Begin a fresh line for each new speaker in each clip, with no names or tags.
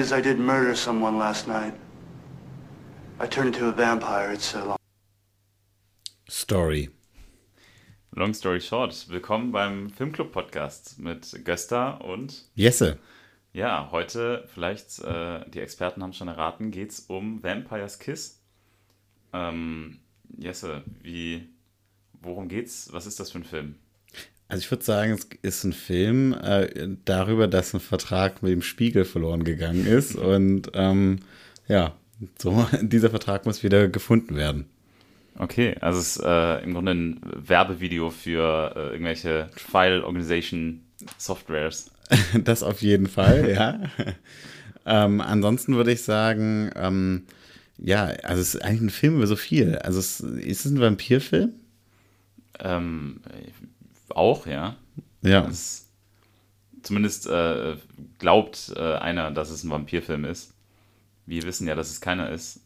Is, I did murder someone last night. I turned into a vampire. It's a long.
Story.
Long story short, willkommen beim Filmclub-Podcast mit Gösta und
Jesse.
ja, heute, vielleicht, äh, die Experten haben schon erraten, geht es um Vampire's Kiss. Ähm, Jesse, wie, worum geht's? Was ist das für ein Film?
Also ich würde sagen, es ist ein Film äh, darüber, dass ein Vertrag mit dem Spiegel verloren gegangen ist. Und ähm, ja, so dieser Vertrag muss wieder gefunden werden.
Okay, also es ist äh, im Grunde ein Werbevideo für äh, irgendwelche File Organization Softwares.
Das auf jeden Fall, ja. ähm, ansonsten würde ich sagen, ähm, ja, also es ist eigentlich ein Film über so viel. Also es, ist es ein Vampirfilm?
Ähm, auch, ja.
Ja.
Es, zumindest äh, glaubt äh, einer, dass es ein Vampirfilm ist. Wir wissen ja, dass es keiner ist.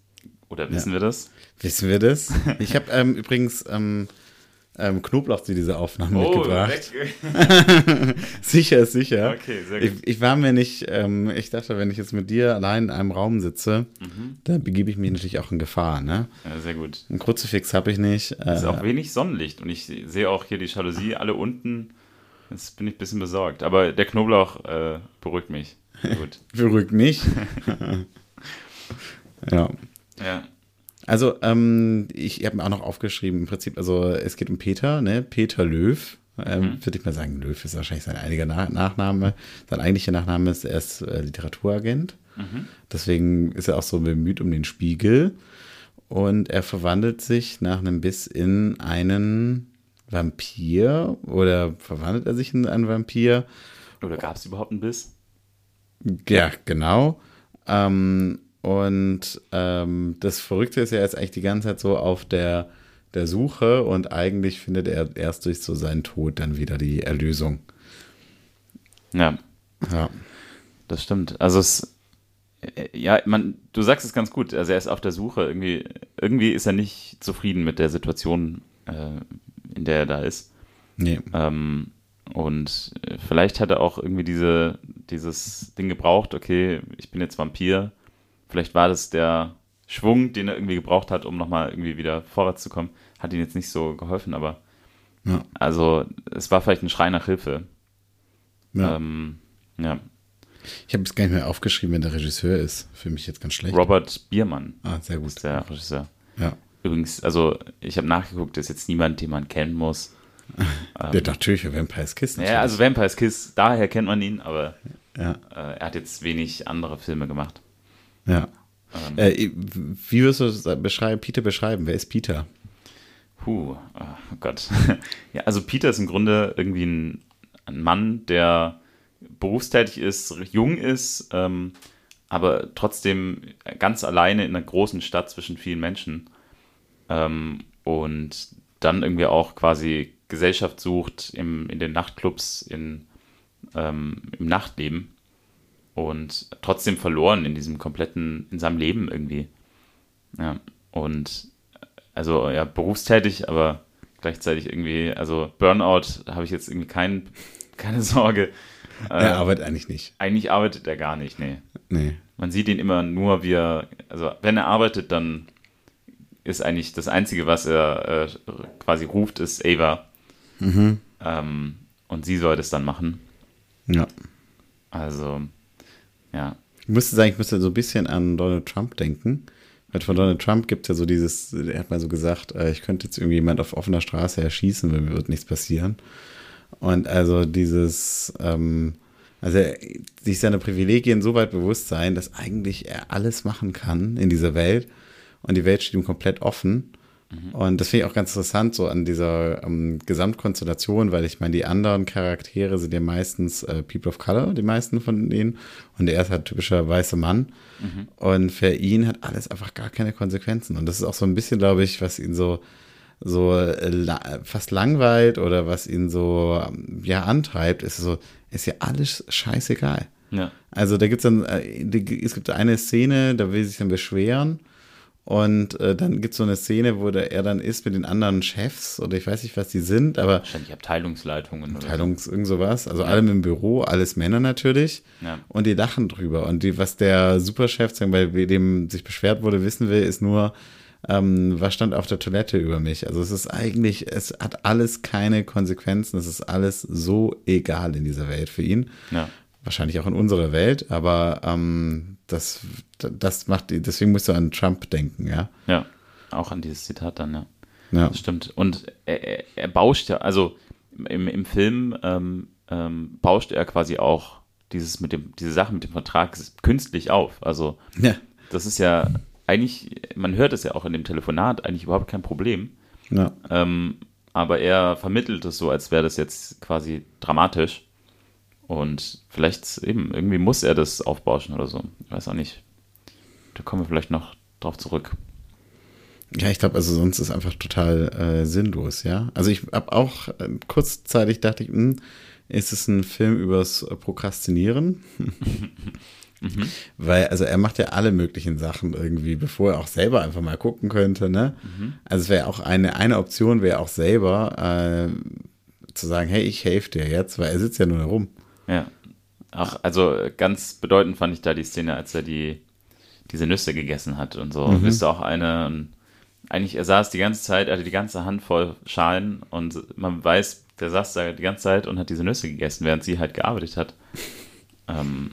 Oder wissen wir das?
Wissen wir das? Ich habe ähm, übrigens ähm, ähm, Knoblauch zu dieser Aufnahme
Oh,
mitgebracht. Sicher ist sicher.
Okay, sehr gut.
Ich, ich war mir nicht, ähm, ich dachte, wenn ich jetzt mit dir allein in einem Raum sitze,
Mhm.
dann begebe ich mich natürlich auch in Gefahr. Ne?
Ja, sehr gut.
Ein Kruzifix habe ich nicht.
Es ist
Äh,
auch wenig Sonnenlicht und ich sehe auch hier die Jalousie alle unten. Jetzt bin ich ein bisschen besorgt. Aber der Knoblauch äh, beruhigt mich. Sehr Gut.
beruhigt mich. ja.
Ja.
Also, ähm, ich habe mir auch noch aufgeschrieben, im Prinzip, also es geht um Peter, ne? Peter Löw. Ähm, Würde ich mal sagen, Löw ist wahrscheinlich sein einiger Na Nachname. Sein eigentlicher Nachname ist, er ist äh, Literaturagent. Deswegen ist er auch so bemüht um den Spiegel. Und er verwandelt sich nach einem Biss in einen Vampir. Oder verwandelt er sich in einen Vampir?
Oder gab es überhaupt einen Biss?
Ja, genau. Ähm, und ähm, das Verrückte ist ja jetzt eigentlich die ganze Zeit so auf der, der Suche und eigentlich findet er erst durch so seinen Tod dann wieder die Erlösung.
Ja,
Ja.
das stimmt. Also es, ja, man, du sagst es ganz gut. Also er ist auf der Suche. Irgendwie, irgendwie ist er nicht zufrieden mit der Situation, äh, in der er da ist.
Nee.
Ähm, und vielleicht hat er auch irgendwie diese, dieses Ding gebraucht, okay, ich bin jetzt Vampir. Vielleicht war das der Schwung, den er irgendwie gebraucht hat, um nochmal irgendwie wieder vorwärts zu kommen. Hat ihm jetzt nicht so geholfen, aber
Ja.
also es war vielleicht ein Schrei nach Hilfe.
Ja.
Ähm, ja.
Ich habe es gar nicht mehr aufgeschrieben, wenn der Regisseur ist. Für mich jetzt ganz schlecht.
Robert Biermann
Ah, sehr gut.
ist der Regisseur.
Ja.
Übrigens, also ich habe nachgeguckt, ist jetzt niemand, den man kennen muss.
Der natürlich für Vampire's Kiss.
Ja, also Vampire's Kiss, daher kennt man ihn, aber
Ja.
äh, er hat jetzt wenig andere Filme gemacht.
Ja.
Ähm.
Äh, wie würdest du das beschreiben, Peter beschreiben? Wer ist Peter?
Puh, oh Gott. ja, also Peter ist im Grunde irgendwie ein, ein Mann, der berufstätig ist, jung ist, ähm, aber trotzdem ganz alleine in einer großen Stadt zwischen vielen Menschen ähm, und dann irgendwie auch quasi Gesellschaft sucht im, in den Nachtclubs, in, ähm, im Nachtleben und trotzdem verloren in diesem kompletten, in seinem Leben irgendwie. Ja, und also ja, berufstätig, aber gleichzeitig irgendwie, also Burnout habe ich jetzt irgendwie kein, keine Sorge. Äh,
er arbeitet eigentlich nicht.
eigentlich arbeitet er gar nicht, nee.
Nee.
Man sieht ihn immer nur, wie er, also wenn er arbeitet, dann ist eigentlich das Einzige, was er äh, quasi ruft, ist Ava. Ähm, und sie soll das dann machen.
Ja.
Also, ja.
Ich musste sagen, ich musste so ein bisschen an Donald Trump denken. Weil von Donald Trump gibt es ja so dieses, er hat mal so gesagt, äh, ich könnte jetzt irgendwie jemand auf offener Straße erschießen, weil mir wird nichts passieren. Und also dieses, ähm, also er, sich seiner Privilegien so weit bewusst sein, dass eigentlich er alles machen kann in dieser Welt und die Welt steht ihm komplett offen. Und das finde ich auch ganz interessant, so an dieser ähm, Gesamtkonstellation, weil ich meine, die anderen Charaktere sind ja meistens äh, People of Color, die meisten von denen. Und er ist halt typischer weißer Mann. Und für ihn hat alles einfach gar keine Konsequenzen. Und das ist auch so ein bisschen, glaube ich, was ihn so, so äh, la fast langweilt oder was ihn so ähm, ja antreibt, ist so, ist ja alles scheißegal.
Ja.
Also da gibt's dann, äh, es gibt eine Szene, da will sich dann beschweren Und äh, dann gibt es so eine Szene, wo der, er dann ist mit den anderen Chefs oder ich weiß nicht, was die sind, aber
Wahrscheinlich Abteilungsleitungen.
Abteilungs irgend sowas, also allem im Büro, alles Männer natürlich.
Ja.
Und die lachen drüber. Und die, was der Superchef, bei dem sich beschwert wurde, wissen will, ist nur, ähm, was stand auf der Toilette über mich. Also es ist eigentlich, es hat alles keine Konsequenzen. Es ist alles so egal in dieser Welt für ihn.
Ja.
Wahrscheinlich auch in unserer Welt, aber ähm, das, das macht, deswegen musst du an Trump denken, ja.
ja, auch an dieses Zitat dann, ja.
Ja,
Das stimmt. Und er, er, bauscht ja, also im, im Film ähm, ähm, bauscht er quasi auch dieses mit dem, diese Sache mit dem Vertrag künstlich auf. Also
ja.
das ist ja eigentlich, man hört es ja auch in dem Telefonat, eigentlich überhaupt kein Problem.
ja.
Ähm, aber er vermittelt es so, als wäre das jetzt quasi dramatisch. Und vielleicht eben, irgendwie muss er das aufbauschen oder so. Ich weiß auch nicht. Da kommen wir vielleicht noch drauf zurück.
Ja, ich glaube, also sonst ist einfach total äh, sinnlos, ja. Also ich habe auch äh, kurzzeitig dachte ich, hm, ist es ein Film übers äh, Prokrastinieren? Weil, also er macht ja alle möglichen Sachen irgendwie, bevor er auch selber einfach mal gucken könnte, ne? Also es wäre auch eine, eine Option, wäre auch selber äh, zu sagen, hey, ich helfe dir jetzt, weil er sitzt ja nur herum.
Ja. Auch, also ganz bedeutend fand ich da die Szene, als er die, diese Nüsse gegessen hat und so. Mhm. Ist auch eine, und eigentlich, er saß die ganze Zeit, er hatte die ganze Hand voll Schalen und man weiß, der saß da die ganze Zeit und hat diese Nüsse gegessen, während sie halt gearbeitet hat. ähm,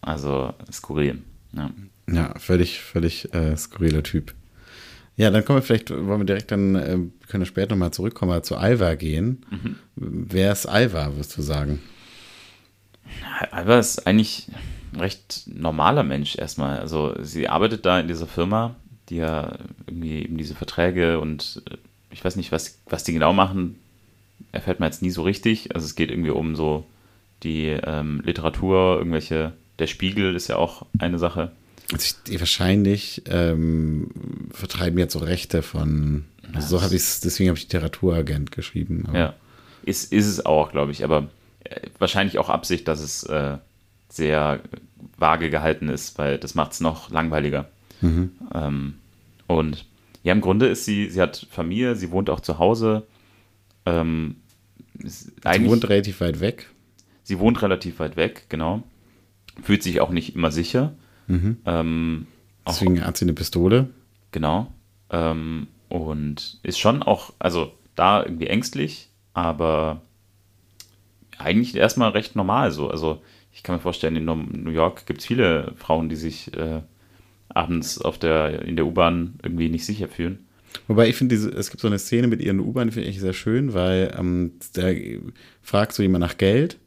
also skurril. Ja.
Ja, völlig, völlig äh, skurriler Typ. Ja, dann kommen wir vielleicht, wollen wir direkt dann, äh, wir können später nochmal zurückkommen, aber zu Alva gehen. Wer ist Alva, wirst du sagen?
Alba ist eigentlich ein recht normaler Mensch erstmal. Also sie arbeitet da in dieser Firma, die ja irgendwie eben diese Verträge und äh, ich weiß nicht, was, was die genau machen, erfährt man jetzt nie so richtig. Also es geht irgendwie um so die ähm, Literatur, irgendwelche, der Spiegel ist ja auch eine Sache.
Also die wahrscheinlich ähm, vertreiben jetzt so Rechte von, also so habe ich es, deswegen habe ich Literaturagent geschrieben. aber-
Ja. Ist, ist es auch, glaube ich, aber wahrscheinlich auch Absicht, dass es äh, sehr vage gehalten ist, weil das macht es noch langweiliger. Ähm, und ja, im Grunde ist sie, sie hat Familie, sie wohnt auch zu Hause. Ähm,
Sie wohnt relativ weit weg.
sie wohnt relativ weit weg, genau. Fühlt sich auch nicht immer sicher. Ähm, auch,
Deswegen hat sie eine Pistole.
Genau. Ähm, und ist schon auch, also da irgendwie ängstlich, aber eigentlich erstmal recht normal so. Also ich kann mir vorstellen, in New York gibt es viele Frauen, die sich äh, abends auf der, in der U-Bahn irgendwie nicht sicher fühlen.
Wobei ich finde, es gibt so eine Szene mit ihr in der U-Bahn, die finde ich sehr schön, weil ähm, da fragt so jemand nach Geld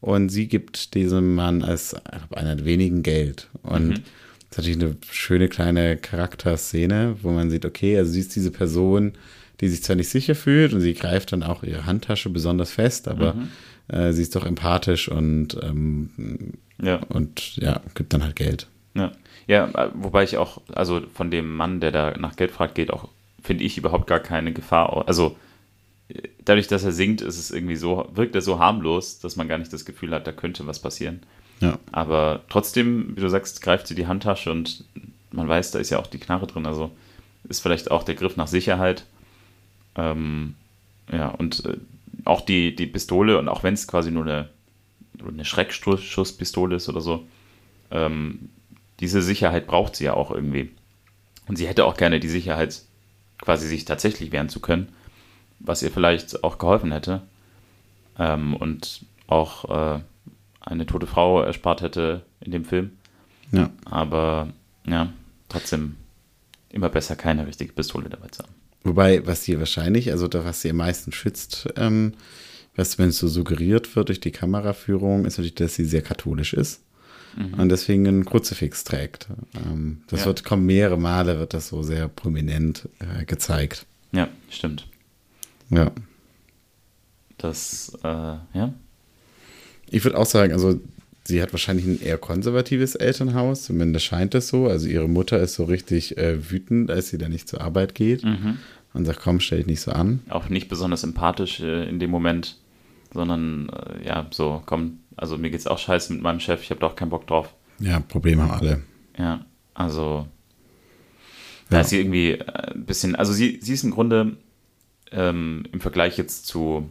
und sie gibt diesem Mann als einer der wenigen Geld. Und das ist natürlich eine schöne kleine Charakterszene, wo man sieht, okay, also sie ist diese Person, die sich zwar nicht sicher fühlt und sie greift dann auch ihre Handtasche besonders fest, aber äh, sie ist doch empathisch und, ähm,
Ja.
und ja, gibt dann halt Geld.
Ja. ja, äh, wobei ich auch, also von dem Mann, der da nach Geld fragt, geht auch, finde ich, überhaupt gar keine Gefahr. Also äh, dadurch, dass er singt, ist es irgendwie so, wirkt er so harmlos, dass man gar nicht das Gefühl hat, da könnte was passieren.
Ja.
Aber trotzdem, wie du sagst, greift sie die Handtasche und man weiß, da ist ja auch die Knarre drin. Also ist vielleicht auch der Griff nach Sicherheit. Ähm, ja, und äh, auch die, die Pistole, und auch wenn es quasi nur eine, eine Schreckschusspistole ist oder so, ähm, diese Sicherheit braucht sie ja auch irgendwie. Und sie hätte auch gerne die Sicherheit, quasi sich tatsächlich wehren zu können, was ihr vielleicht auch geholfen hätte. Ähm, und auch äh, eine tote Frau erspart hätte in dem Film.
Ja.
Aber ja, trotzdem immer besser keine richtige Pistole dabei zu haben.
Wobei, was sie wahrscheinlich, also da, was sie am meisten schützt, ähm, was, wenn es so suggeriert wird durch die Kameraführung, ist natürlich, dass sie sehr katholisch ist und deswegen einen Kruzifix trägt. Ähm, das
Ja.
wird, kommt mehrere Male, wird das so sehr prominent äh, gezeigt.
Ja, stimmt.
Ja.
Das, äh, ja.
Ich würde auch sagen, also sie hat wahrscheinlich ein eher konservatives Elternhaus, zumindest scheint es so. Also ihre Mutter ist so richtig äh, wütend, als sie da nicht zur Arbeit geht und sagt, komm, stell dich nicht so an.
Auch nicht besonders empathisch äh, in dem Moment, sondern äh, ja, so, komm, also mir geht's auch scheiße mit meinem Chef, ich habe doch keinen Bock drauf.
Ja, Probleme haben alle.
Ja, also Da
Ja.
ist sie irgendwie äh, ein bisschen, also sie, sie ist im Grunde ähm, im Vergleich jetzt zu,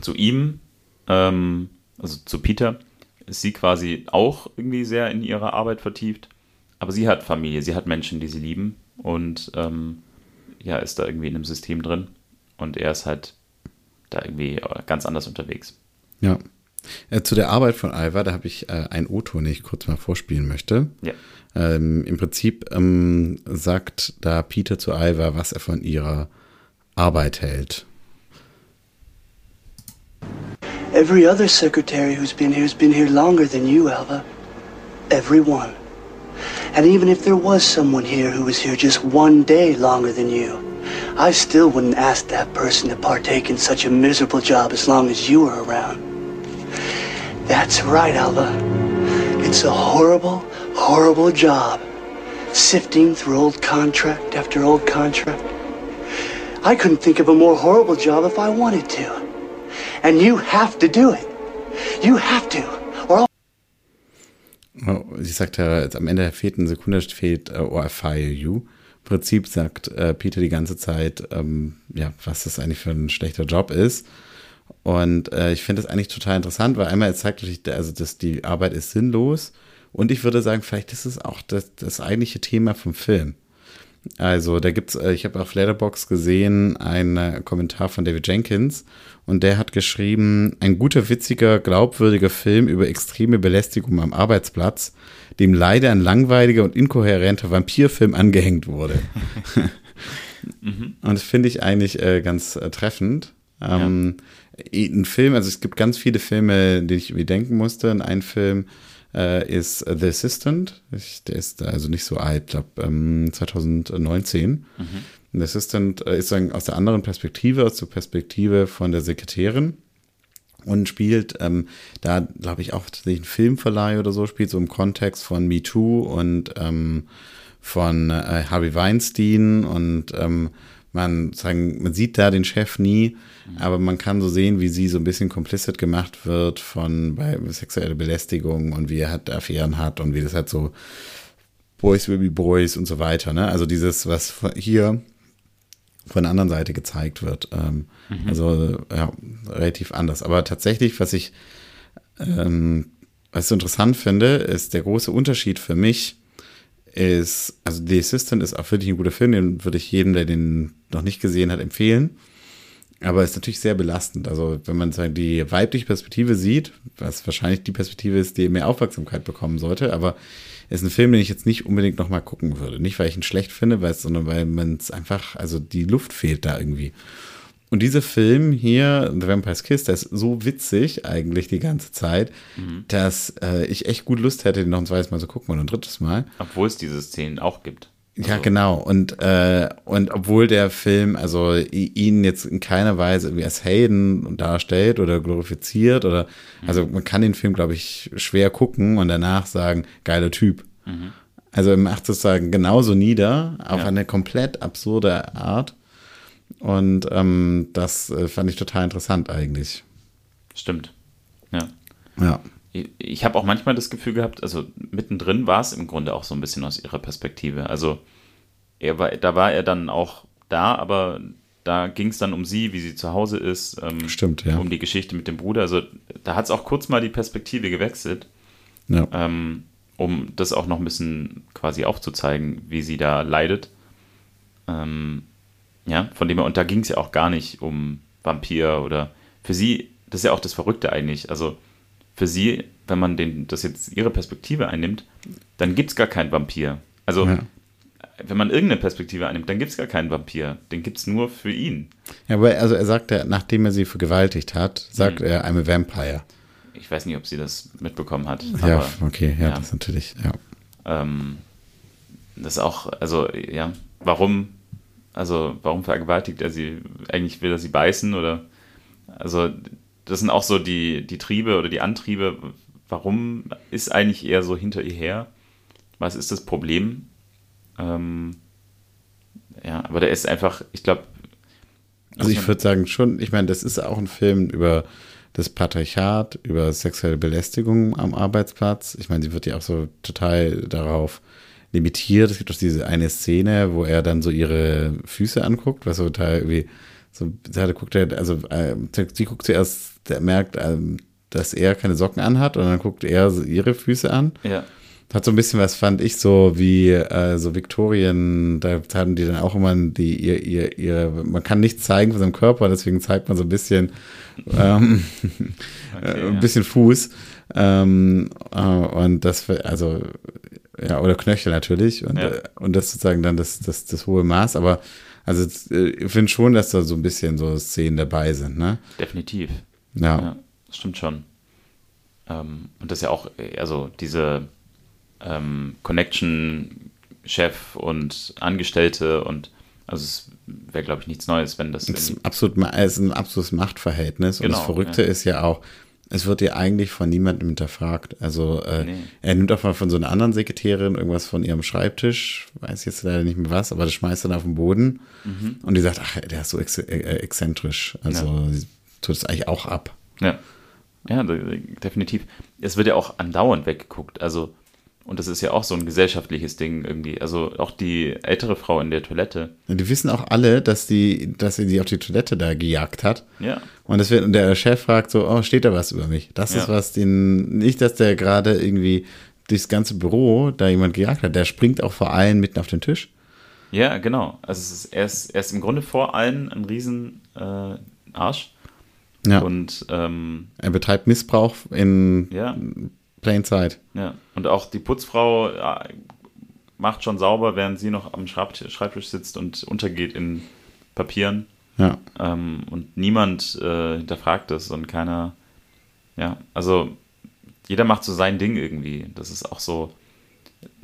zu ihm, ähm, also zu Peter, ist sie quasi auch irgendwie sehr in ihrer Arbeit vertieft. Aber sie hat Familie, sie hat Menschen, die sie lieben und ähm, ja, ist da irgendwie in einem System drin. Und er ist halt da irgendwie äh, ganz anders unterwegs.
Ja. Äh, zu der Arbeit von Alva, da habe ich äh, ein O-Ton, den ich kurz mal vorspielen möchte.
Ja.
Ähm, Im Prinzip ähm, sagt da Peter zu Alva, was er von ihrer Arbeit hält.
Every other secretary who's been here has been here longer than you, Alva. Every one. And even if there was someone here who was here just one day longer than you, I still wouldn't ask that person to partake in such a miserable job as long as you were around. That's right, Alva. It's a horrible, horrible job. Sifting through old contract after old contract. I couldn't think of a more horrible job if I wanted to. And you have to do it. You have to.
Oh, Sie sagt ja, jetzt am Ende der vierten Sekunde fehlt äh, or I fire you. Im Prinzip sagt äh, Peter die ganze Zeit, ähm, ja, was das eigentlich für ein schlechter Job ist. Und äh, ich finde das eigentlich total interessant, weil einmal zeigt natürlich, also dass die Arbeit ist sinnlos. Und ich würde sagen, vielleicht ist es auch das, das eigentliche Thema vom Film. Also da gibt's, äh, ich habe auf Letterbox gesehen, einen äh, Kommentar von David Jenkins und der hat geschrieben, ein guter, witziger, glaubwürdiger Film über extreme Belästigung am Arbeitsplatz, dem leider ein langweiliger und inkohärenter Vampirfilm angehängt wurde. Und das finde ich eigentlich äh, ganz äh, treffend. Ähm, Ein Film, also es gibt ganz viele Filme, die ich irgendwie denken musste. Und ein Film äh, ist The Assistant. Ich, der ist also nicht so alt, glaube ähm, 2019. The Assistant äh, ist dann aus der anderen Perspektive, aus der Perspektive von der Sekretärin und spielt ähm, da, glaube ich, auch tatsächlich einen Filmverleih oder so, spielt so im Kontext von Me Too und ähm, von äh, Harvey Weinstein und ähm, man sagen, man sieht da den Chef nie, aber man kann so sehen, wie sie so ein bisschen complicit gemacht wird von bei sexueller Belästigung und wie er halt Affären hat und wie das halt so Boys will be Boys und so weiter. Ne? Also dieses, was hier von der anderen Seite gezeigt wird. Ähm, Also ja, relativ anders. Aber tatsächlich, was ich, ähm, was ich so interessant finde, ist der große Unterschied für mich ist, also The Assistant ist auch wirklich ein guter Film, den würde ich jedem, der den noch nicht gesehen hat, empfehlen. Aber ist natürlich sehr belastend. Also, wenn man sagen, die weibliche Perspektive sieht, was wahrscheinlich die Perspektive ist, die mehr Aufmerksamkeit bekommen sollte, aber ist ein Film, den ich jetzt nicht unbedingt nochmal gucken würde. Nicht, weil ich ihn schlecht finde, weil es, sondern weil man es einfach, also die Luft fehlt da irgendwie. Und dieser Film hier, The Vampire's Kiss, der ist so witzig eigentlich die ganze Zeit, dass äh, ich echt gut Lust hätte, den noch ein zweites Mal zu gucken und ein drittes Mal.
Obwohl es diese Szenen auch gibt.
Ja,
Also,
genau. Und, äh, und obwohl der Film also ihn jetzt in keiner Weise irgendwie als Helden darstellt oder glorifiziert oder, also man kann den Film, glaube ich, schwer gucken und danach sagen, geiler Typ. Also er macht sozusagen genauso nieder, auf
Ja.
eine komplett absurde Art. Und ähm, das äh, fand ich total interessant eigentlich.
Stimmt. Ja.
Ja.
Ich- habe auch manchmal das Gefühl gehabt, also mittendrin war es im Grunde auch so ein bisschen aus ihrer Perspektive. Also er war, da war er dann auch da, aber da ging es dann um sie, wie sie zu Hause ist, ähm,
Stimmt, ja.
um die Geschichte mit dem Bruder. Also da hat es auch kurz mal die Perspektive gewechselt,
Ja.
ähm, um das auch noch ein bisschen quasi aufzuzeigen, wie sie da leidet. Ähm, ja, von dem her, und da ging es ja auch gar nicht um Vampir oder für sie, das ist ja auch das Verrückte eigentlich. Also für sie, wenn man den, das jetzt ihre Perspektive einnimmt, dann gibt es gar keinen Vampir. Also
Ja.
wenn man irgendeine Perspektive einnimmt, dann gibt es gar keinen Vampir. Den gibt es nur für ihn.
Ja, aber also er sagt ja, nachdem er sie vergewaltigt hat, sagt
Mhm.
er, I'm a vampire.
Ich weiß nicht, ob sie das mitbekommen hat.
ja,
aber,
okay, ja,
ja.
das natürlich, ja.
ähm, das ist auch, also ja, warum, also warum vergewaltigt er sie? Eigentlich will er sie beißen oder, also das sind auch so die, die Triebe oder die Antriebe. Warum ist eigentlich er so hinter ihr her? Was ist das Problem? Ähm, ja, aber der ist einfach, ich glaube,
Also ich würde sagen schon, ich meine, das ist auch ein Film über das Patriarchat, über sexuelle Belästigung am Arbeitsplatz. Ich meine, sie wird ja auch so total darauf limitiert. Es gibt auch diese eine Szene, wo er dann so ihre Füße anguckt, was so total irgendwie so, da guckt er, also äh, sie guckt zuerst, der merkt, ähm, dass er keine Socken anhat und dann guckt er ihre Füße an.
Ja.
Hat so ein bisschen was, fand ich, so wie äh, so Viktorien, da hatten die dann auch immer die, ihr, ihr, ihr, man kann nichts zeigen von seinem Körper, deswegen zeigt man so ein bisschen, ähm,
Okay,
äh, ein
ja.
bisschen Fuß. Ähm, äh, und das, also, ja, oder Knöchel natürlich. Und,
Ja.
äh, und das sozusagen dann das, das, das hohe Maß. Aber also äh, ich finde schon, dass da so ein bisschen so Szenen dabei sind, ne?
Definitiv.
Ja.
Ja, das stimmt schon. Ähm, und das ist ja auch, äh, also diese ähm, Connection, Chef und Angestellte und also es wäre, glaube ich, nichts Neues, wenn das
Es ist, absolut, es ist ein absolutes Machtverhältnis. und das
Genau,
Verrückte
ja.
ist ja auch, es wird ja eigentlich von niemandem hinterfragt. Also äh,
Nee.
er nimmt auch mal von so einer anderen Sekretärin irgendwas von ihrem Schreibtisch, weiß jetzt leider nicht mehr was, aber das schmeißt dann auf den Boden und die sagt, ach, der ist so ex äh, exzentrisch. Also sie tut es eigentlich auch ab.
Ja, ja, de- definitiv. Es wird ja auch andauernd weggeguckt. Also, und das ist ja auch so ein gesellschaftliches Ding irgendwie. Also auch die ältere Frau in der Toilette.
Und die wissen auch alle, dass die, dass sie die auf die Toilette da gejagt hat.
Ja,
Und das wird, und der Chef fragt so, oh, steht da was über mich? Das
Ja.
ist was, den, nicht, dass der gerade irgendwie durchs ganze Büro da jemand gejagt hat. Der springt auch vor allen mitten auf den Tisch.
ja, genau. Also es ist, er, ist, er ist im Grunde vor allen ein riesen äh, Arsch.
Ja.
Und ähm,
er betreibt Missbrauch in
ja,
plain sight.
ja. Und auch die Putzfrau ja, macht schon sauber, während sie noch am Schreibtisch, sitzt und untergeht in Papieren.
Ja.
Ähm, und niemand äh, hinterfragt es und keiner, ja, also jeder macht so sein Ding irgendwie. Das ist auch so,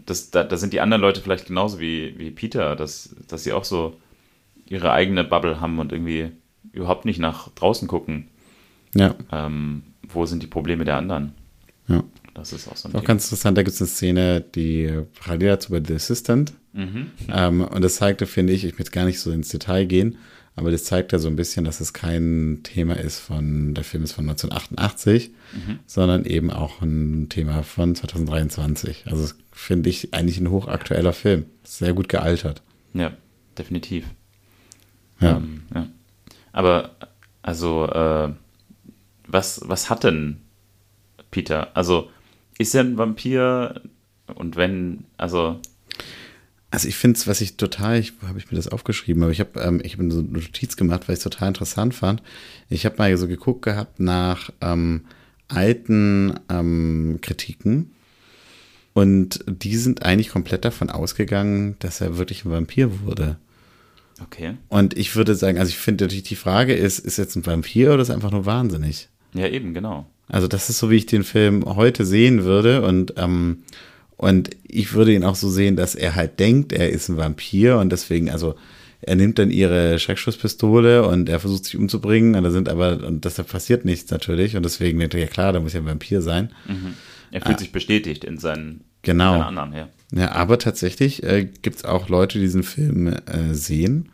das, da, da sind die anderen Leute vielleicht genauso wie, wie Peter, dass, dass sie auch so ihre eigene Bubble haben und irgendwie überhaupt nicht nach draußen gucken.
Ja.
Ähm, wo sind die Probleme der anderen? Das ist auch so ein
auch
Ding.
ganz interessant, da gibt es eine Szene, die parallel dazu bei The Assistant.
Mhm.
Ähm, und das zeigte, finde ich, ich will jetzt gar nicht so ins Detail gehen, aber das zeigt ja so ein bisschen, dass es kein Thema ist von, der Film ist von 1988,
Mhm.
sondern eben auch ein Thema von 2023. Also finde ich eigentlich ein hochaktueller Film. Sehr gut gealtert.
Ja, definitiv.
Ja.
Ähm, ja. Aber, also, äh, was, was hat denn Peter? Also, ist er ein Vampir? Und wenn, also,
Also ich finde es, was ich total, ich habe ich mir das aufgeschrieben, aber ich habe ähm, ich hab so eine Notiz gemacht, weil ich es total interessant fand. Ich habe mal so geguckt gehabt nach ähm, alten ähm, Kritiken und die sind eigentlich komplett davon ausgegangen, dass er wirklich ein Vampir wurde.
okay.
Und ich würde sagen, also ich finde natürlich die Frage ist, ist jetzt ein Vampir oder ist einfach nur wahnsinnig?
Ja, eben, genau.
Also das ist so, wie ich den Film heute sehen würde und ähm, und ich würde ihn auch so sehen, dass er halt denkt, er ist ein Vampir und deswegen, also er nimmt dann ihre Schreckschusspistole und er versucht sich umzubringen und da sind aber, und deshalb passiert nichts natürlich und deswegen denkt er, ja klar, da muss ja ein Vampir sein.
Er fühlt sich bestätigt in seinen,
Genau.
seinen anderen, ja.
Ja, aber tatsächlich äh, gibt es auch Leute, die diesen Film äh, sehen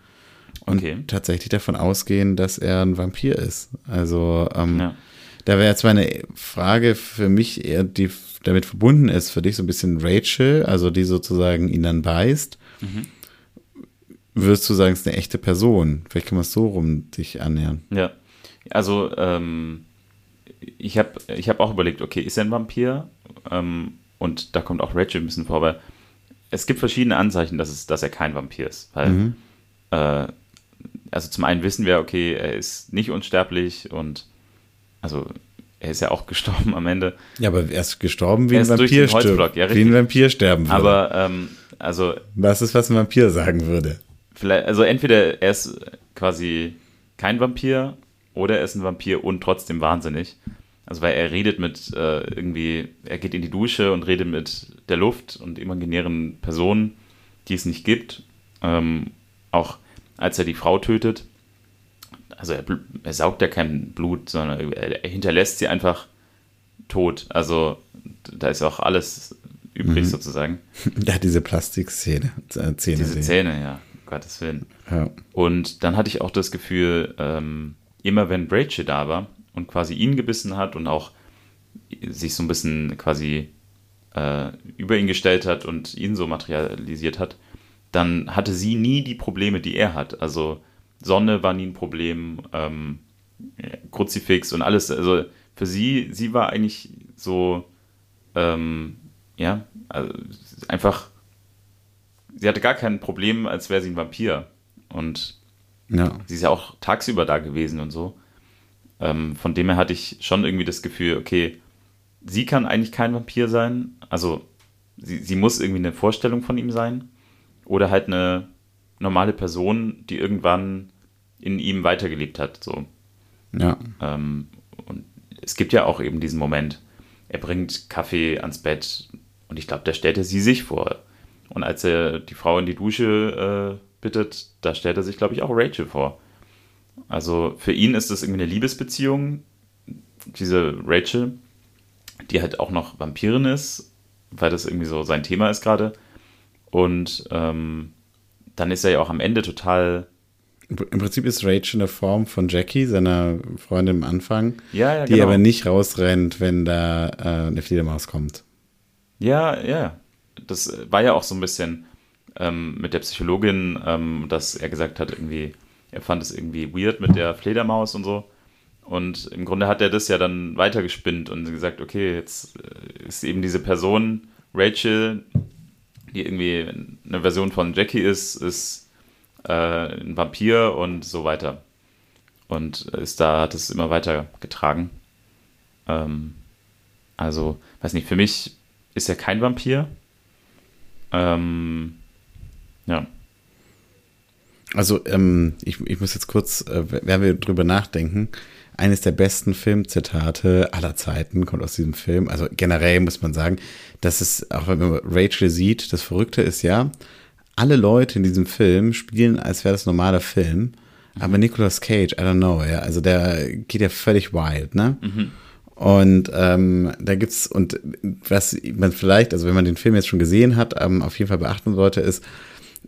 und
Okay.
tatsächlich davon ausgehen, dass er ein Vampir ist. Also ähm,
Ja.
Da wäre jetzt meine Frage für mich eher, die damit verbunden ist, für dich so ein bisschen Rachel, also die sozusagen ihn dann beißt. Würdest du sagen, es ist eine echte Person? Vielleicht kann man es so rum dich annähern.
Ja, also ähm, ich habe ich hab auch überlegt, okay, ist er ein Vampir? Ähm, und da kommt auch Rachel ein bisschen vor, aber es gibt verschiedene Anzeichen, dass, es, dass er kein Vampir ist. Weil, äh, also zum einen wissen wir, okay, er ist nicht unsterblich und also er ist ja auch gestorben am Ende.
Ja, aber er ist gestorben, wie
Er
ein Vampir stirbt.
ja,
wie ein Vampir sterben würde.
Aber ähm, also
Was ist, was ein Vampir sagen würde?
vielleicht, also entweder er ist quasi kein Vampir oder er ist ein Vampir und trotzdem wahnsinnig. Also weil er redet mit äh, irgendwie, er geht in die Dusche und redet mit der Luft und imaginären Personen, die es nicht gibt. Ähm, auch als er die Frau tötet. Also er, er saugt ja kein Blut, sondern er, er hinterlässt sie einfach tot. Also da ist auch alles übrig sozusagen.
Ja, diese Plastikszene. Äh, Zähne
Diese
sehen.
Zähne, ja, Gottes Willen.
Ja.
Und dann hatte ich auch das Gefühl, ähm, immer wenn Rachel da war und quasi ihn gebissen hat und auch sich so ein bisschen quasi äh, über ihn gestellt hat und ihn so materialisiert hat, dann hatte sie nie die Probleme, die er hat. Also Sonne war nie ein Problem, ähm, Kruzifix und alles. Also für sie, sie war eigentlich so, ähm, ja, also einfach, sie hatte gar kein Problem, als wäre sie ein Vampir. Und ja. sie ist ja auch tagsüber da gewesen und so. Ähm, von dem her hatte ich schon irgendwie das Gefühl, okay, sie kann eigentlich kein Vampir sein. Also sie, sie muss irgendwie eine Vorstellung von ihm sein. Oder halt eine normale Person, die irgendwann in ihm weitergelebt hat. So.
Ja.
Ähm, und es gibt ja auch eben diesen Moment, er bringt Kaffee ans Bett und ich glaube, da stellt er sie sich vor. Und als er die Frau in die Dusche äh, bittet, da stellt er sich, glaube ich, auch Rachel vor. Also für ihn ist das irgendwie eine Liebesbeziehung, diese Rachel, die halt auch noch Vampirin ist, weil das irgendwie so sein Thema ist gerade. Und ähm, dann ist er ja auch am Ende total
im Prinzip ist Rachel eine Form von Jackie, seiner Freundin am Anfang,
ja, ja,
die genau. aber nicht rausrennt, wenn da äh, eine Fledermaus kommt.
Ja, ja. Das war ja auch so ein bisschen ähm, mit der Psychologin, ähm, dass er gesagt hat, irgendwie, er fand es irgendwie weird mit der Fledermaus und so. Und im Grunde hat er das ja dann weitergespinnt und gesagt, okay, jetzt äh, ist eben diese Person, Rachel, die irgendwie eine Version von Jackie ist, ist äh, ein Vampir und so weiter. Und ist da, hat es immer weiter getragen. Ähm, also, weiß nicht, für mich ist er kein Vampir. Ähm, ja.
Also, ähm, ich, ich muss jetzt kurz, äh, wenn wir drüber nachdenken, eines der besten Filmzitate aller Zeiten kommt aus diesem Film. Also generell muss man sagen, dass es, auch wenn man Rachel sieht, das Verrückte ist ja, alle Leute in diesem Film spielen, als wäre das ein normaler Film. Aber Nicolas Cage, I don't know, ja, also der geht ja völlig wild, ne? Mhm. Und ähm, da gibt's, und was man vielleicht, also wenn man den Film jetzt schon gesehen hat, ähm, auf jeden Fall beachten sollte, ist,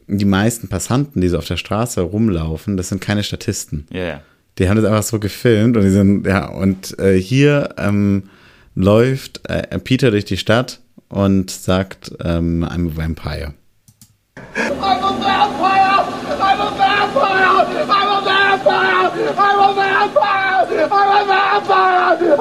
die meisten Passanten, die so auf der Straße rumlaufen, das sind keine Statisten.
Ja, ja.
Die haben das einfach so gefilmt und die sind, ja, und äh, hier ähm, läuft äh, Peter durch die Stadt und sagt, ähm, I'm a vampire. I'm a vampire! I'm a vampire! I'm a vampire! I'm a vampire! I'm a vampire!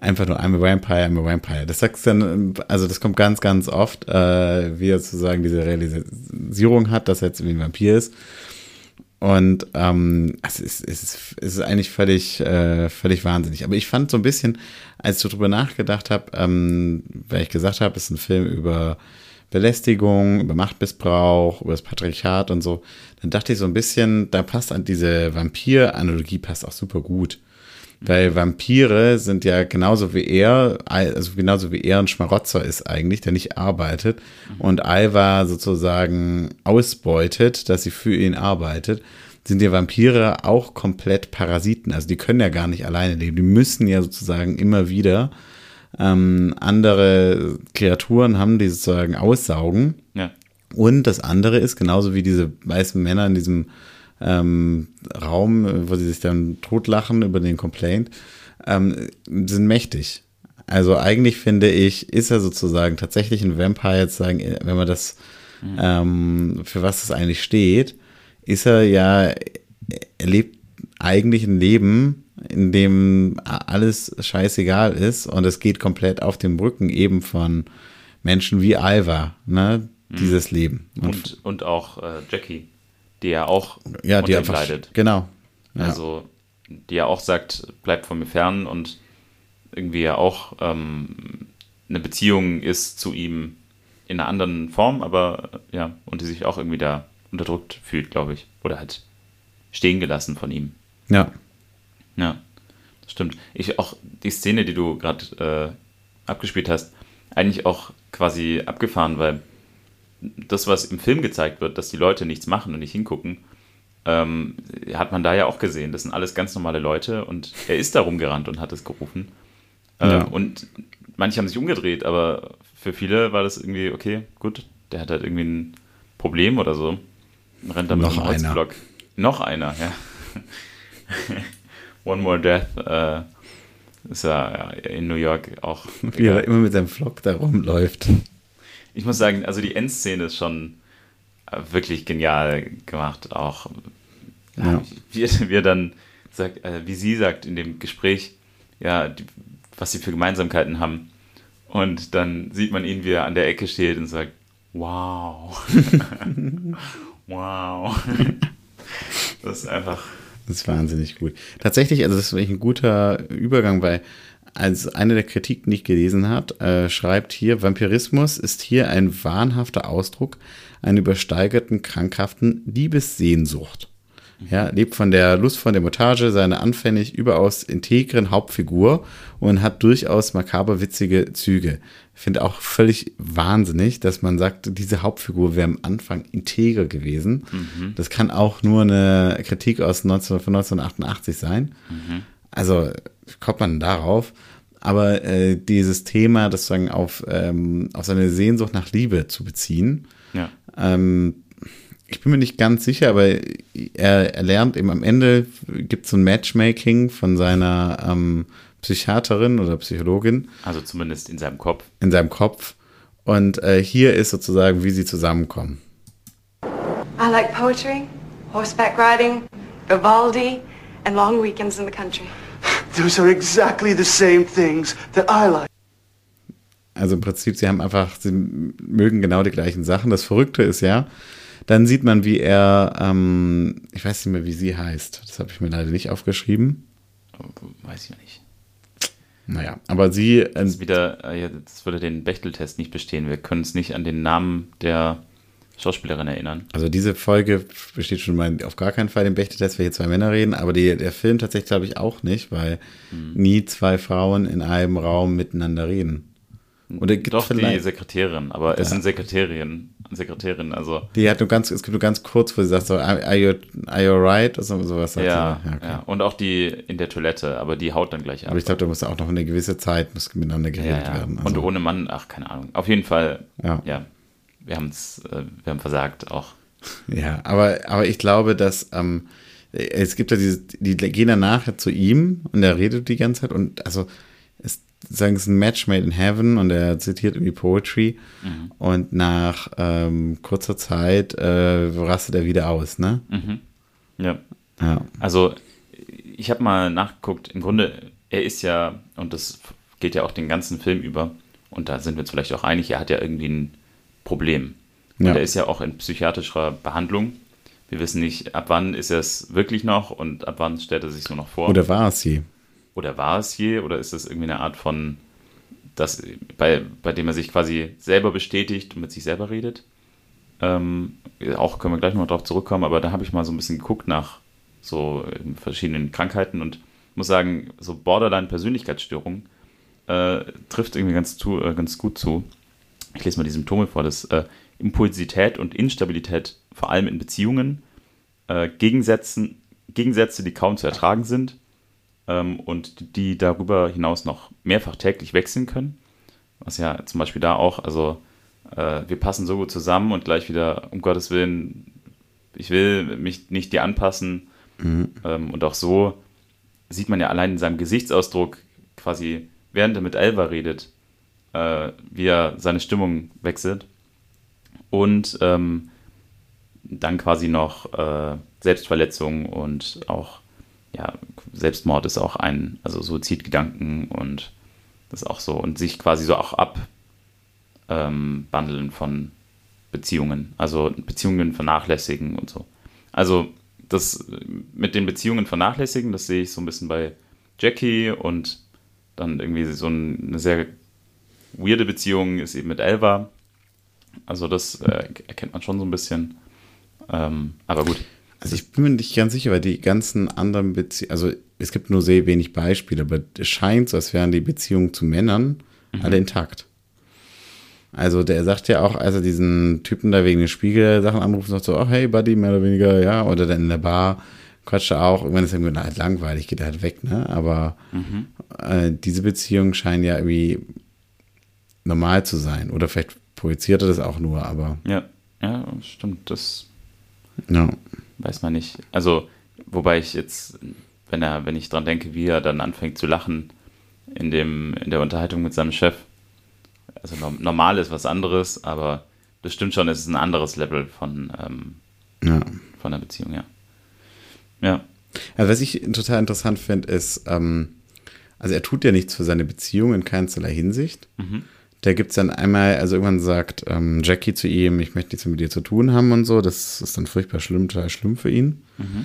Einfach nur I'm a vampire, I'm a vampire. Das sagst dann, also das kommt ganz, ganz oft, äh, wie er sozusagen diese Realisierung hat, dass er jetzt irgendwie ein Vampir ist. Und ähm, es, ist, es, ist, es ist eigentlich völlig, äh, völlig wahnsinnig. Aber ich fand so ein bisschen, als ich darüber nachgedacht habe, ähm, weil ich gesagt habe, es ist ein Film über Belästigung, über Machtmissbrauch, über das Patriarchat und so, dann dachte ich so ein bisschen, da passt an diese Vampir-Analogie passt auch super gut. Weil Vampire sind ja genauso wie er, also genauso wie er ein Schmarotzer ist eigentlich, der nicht arbeitet mhm. und Alva sozusagen ausbeutet, dass sie für ihn arbeitet, sind die Vampire auch komplett Parasiten. Also die können ja gar nicht alleine leben. Die müssen ja sozusagen immer wieder ähm, andere Kreaturen haben, die sozusagen aussaugen.
Ja.
Und das andere ist, genauso wie diese weißen Männer in diesem ähm, Raum, wo sie sich dann totlachen über den Complaint, ähm, sind mächtig. Also eigentlich finde ich, ist er sozusagen tatsächlich ein Vampire, jetzt sagen, wenn man das, mhm. ähm, für was das eigentlich steht, ist er ja, er lebt eigentlich ein Leben, in dem alles scheißegal ist und es geht komplett auf dem Rücken eben von Menschen wie Alva, ne, mhm. dieses Leben.
Und, und, und auch äh, Jackie, die ja auch
ja, die einfach, leidet. Genau.
Ja. Also, die ja auch sagt, bleib von mir fern und irgendwie ja auch ähm, eine Beziehung ist zu ihm in einer anderen Form, aber ja, und die sich auch irgendwie da unterdrückt fühlt, glaube ich. Oder halt stehen gelassen von ihm.
Ja.
Ja, das stimmt. Ich auch die Szene, die du gerade äh, abgespielt hast, eigentlich auch quasi abgefahren, weil das, was im Film gezeigt wird, dass die Leute nichts machen und nicht hingucken, ähm, hat man da ja auch gesehen. Das sind alles ganz normale Leute und er ist da rumgerannt und hat es gerufen. Äh, ja. Und manche haben sich umgedreht, aber für viele war das irgendwie, okay, gut, der hat halt irgendwie ein Problem oder so. Und rennt dann
mit einem
ist ja in New York auch.
Wie er immer mit seinem Vlog da rumläuft.
Ich muss sagen, also die Endszene ist schon äh, wirklich genial gemacht. Auch ja. wie, wie er dann sagt, äh, wie sie sagt in dem Gespräch, ja, die, was sie für Gemeinsamkeiten haben. Und dann sieht man ihn, wie er an der Ecke steht und sagt, wow. wow. das ist einfach.
Das ist wahnsinnig gut. Tatsächlich, also das ist wirklich ein guter Übergang, weil als eine der Kritiken, die ich gelesen habe, äh, schreibt hier, Vampirismus ist hier ein wahnhafter Ausdruck einer übersteigerten, krankhaften Liebessehnsucht. Ja, lebt von der Lust von der Montage seiner anfänglich überaus integren Hauptfigur und hat durchaus makaber witzige Züge. Ich finde auch völlig wahnsinnig, dass man sagt, diese Hauptfigur wäre am Anfang integer gewesen. Mhm. Das kann auch nur eine Kritik aus 19, von 1988 sein. Mhm. Also kommt man darauf. Aber äh, dieses Thema, das sagen auf, ähm, auf seine Sehnsucht nach Liebe zu beziehen,
ja.
ähm, ich bin mir nicht ganz sicher, aber er, er lernt eben am Ende, gibt es so ein Matchmaking von seiner ähm, Psychiaterin oder Psychologin.
Also zumindest in seinem Kopf.
In seinem Kopf. Und äh, hier ist sozusagen, wie sie zusammenkommen. I like poetry, horseback riding, Vivaldi and long weekends in the country. Those are exactly the same things that I like. Also im Prinzip, sie haben einfach, sie mögen genau die gleichen Sachen. Das Verrückte ist ja, dann sieht man, wie er, ähm, ich weiß nicht mehr, wie sie heißt. Das habe ich mir leider nicht aufgeschrieben.
Weiß ich nicht.
Naja, aber sie.
Äh, das, wieder, äh, das würde den Bechteltest nicht bestehen. Wir können uns nicht an den Namen der Schauspielerin erinnern.
Also diese Folge besteht schon mal auf gar keinen Fall den Bechteltest, wenn hier zwei Männer reden, aber die, der Film tatsächlich glaube ich auch nicht, weil hm. nie zwei Frauen in einem Raum miteinander reden.
Gibt Doch, die Sekretärin, aber ja. es sind Sekretärin, Sekretärin, also.
Die hat nur ganz, es gibt nur ganz kurz, wo sie sagt so, are you, are you right? Oder sowas.
Ja, ja, okay. ja, und auch die in der Toilette, aber die haut dann gleich ab.
Aber ich glaube, da muss auch noch eine gewisse Zeit muss miteinander geredet werden.
Also. Und ohne Mann, ach, keine Ahnung. Auf jeden Fall, ja, ja wir haben es, äh, wir haben versagt auch.
Ja, aber, aber ich glaube, dass, ähm, es gibt ja diese, die gehen danach zu ihm und er redet die ganze Zeit und also es sagen, es ist ein Match made in heaven und er zitiert irgendwie Poetry mhm. und nach ähm, kurzer Zeit äh, rastet er wieder aus, ne?
Mhm. Ja. ja. Also ich habe mal nachgeguckt, im Grunde, er ist ja, und das geht ja auch den ganzen Film über, und da sind wir uns vielleicht auch einig, er hat ja irgendwie ein Problem. Und ja. er ist ja auch in psychiatrischer Behandlung. Wir wissen nicht, ab wann ist er es wirklich noch und ab wann stellt er sich nur noch vor.
Oder war es sie?
Oder war es je? Oder ist das irgendwie eine Art von, das, bei, bei dem er sich quasi selber bestätigt und mit sich selber redet? Ähm, auch können wir gleich noch darauf zurückkommen, aber da habe ich mal so ein bisschen geguckt nach so verschiedenen Krankheiten und muss sagen, so Borderline-Persönlichkeitsstörung äh, trifft irgendwie ganz, zu, äh, ganz gut zu. Ich lese mal die Symptome vor. Das äh, Impulsivität und Instabilität, vor allem in Beziehungen, äh, Gegensätzen, Gegensätze, die kaum zu ertragen sind, ähm, und die darüber hinaus noch mehrfach täglich wechseln können. Was ja zum Beispiel da auch, also äh, wir passen so gut zusammen und gleich wieder, um Gottes Willen, ich will mich nicht dir anpassen. Mhm. Ähm, und auch so sieht man ja allein in seinem Gesichtsausdruck quasi, während er mit Elva redet, äh, wie er seine Stimmung wechselt. Und ähm, dann quasi noch äh, Selbstverletzung und auch ja, Selbstmord ist auch ein, also Suizidgedanken und das auch so und sich quasi so auch abbandeln ähm, von Beziehungen, also Beziehungen vernachlässigen und so. Also das mit den Beziehungen vernachlässigen, das sehe ich so ein bisschen bei Jackie und dann irgendwie so eine sehr weirde Beziehung ist eben mit Elva. Also das äh, erkennt man schon so ein bisschen. Ähm, aber gut.
Also ich bin mir nicht ganz sicher, weil die ganzen anderen Beziehungen, also es gibt nur sehr wenig Beispiele, aber es scheint so, als wären die Beziehungen zu Männern mhm. alle intakt. Also der sagt ja auch, als er diesen Typen da wegen den Spiegel-Sachen anruft, sagt so, oh hey Buddy, mehr oder weniger, ja, oder dann in der Bar quatscht er auch, irgendwann ist er irgendwie halt langweilig, geht er halt weg, ne? Aber mhm. äh, diese Beziehungen scheinen ja irgendwie normal zu sein. Oder vielleicht projiziert er das auch nur, aber.
Ja, ja, stimmt, das.
Ja
weiß man nicht. Also, wobei ich jetzt, wenn er, wenn ich dran denke, wie er dann anfängt zu lachen, in, dem, in der Unterhaltung mit seinem Chef. Also normal ist was anderes, aber das stimmt schon, es ist ein anderes Level von, ähm, ja. von der Beziehung, ja. Ja.
Also was ich total interessant finde, ist, ähm, also er tut ja nichts für seine Beziehung in keinsterlei Hinsicht. Mhm. Da gibt es dann einmal, also irgendwann sagt ähm, Jackie zu ihm, ich möchte nichts mit dir zu tun haben und so. Das ist dann furchtbar schlimm, total schlimm für ihn. Mhm.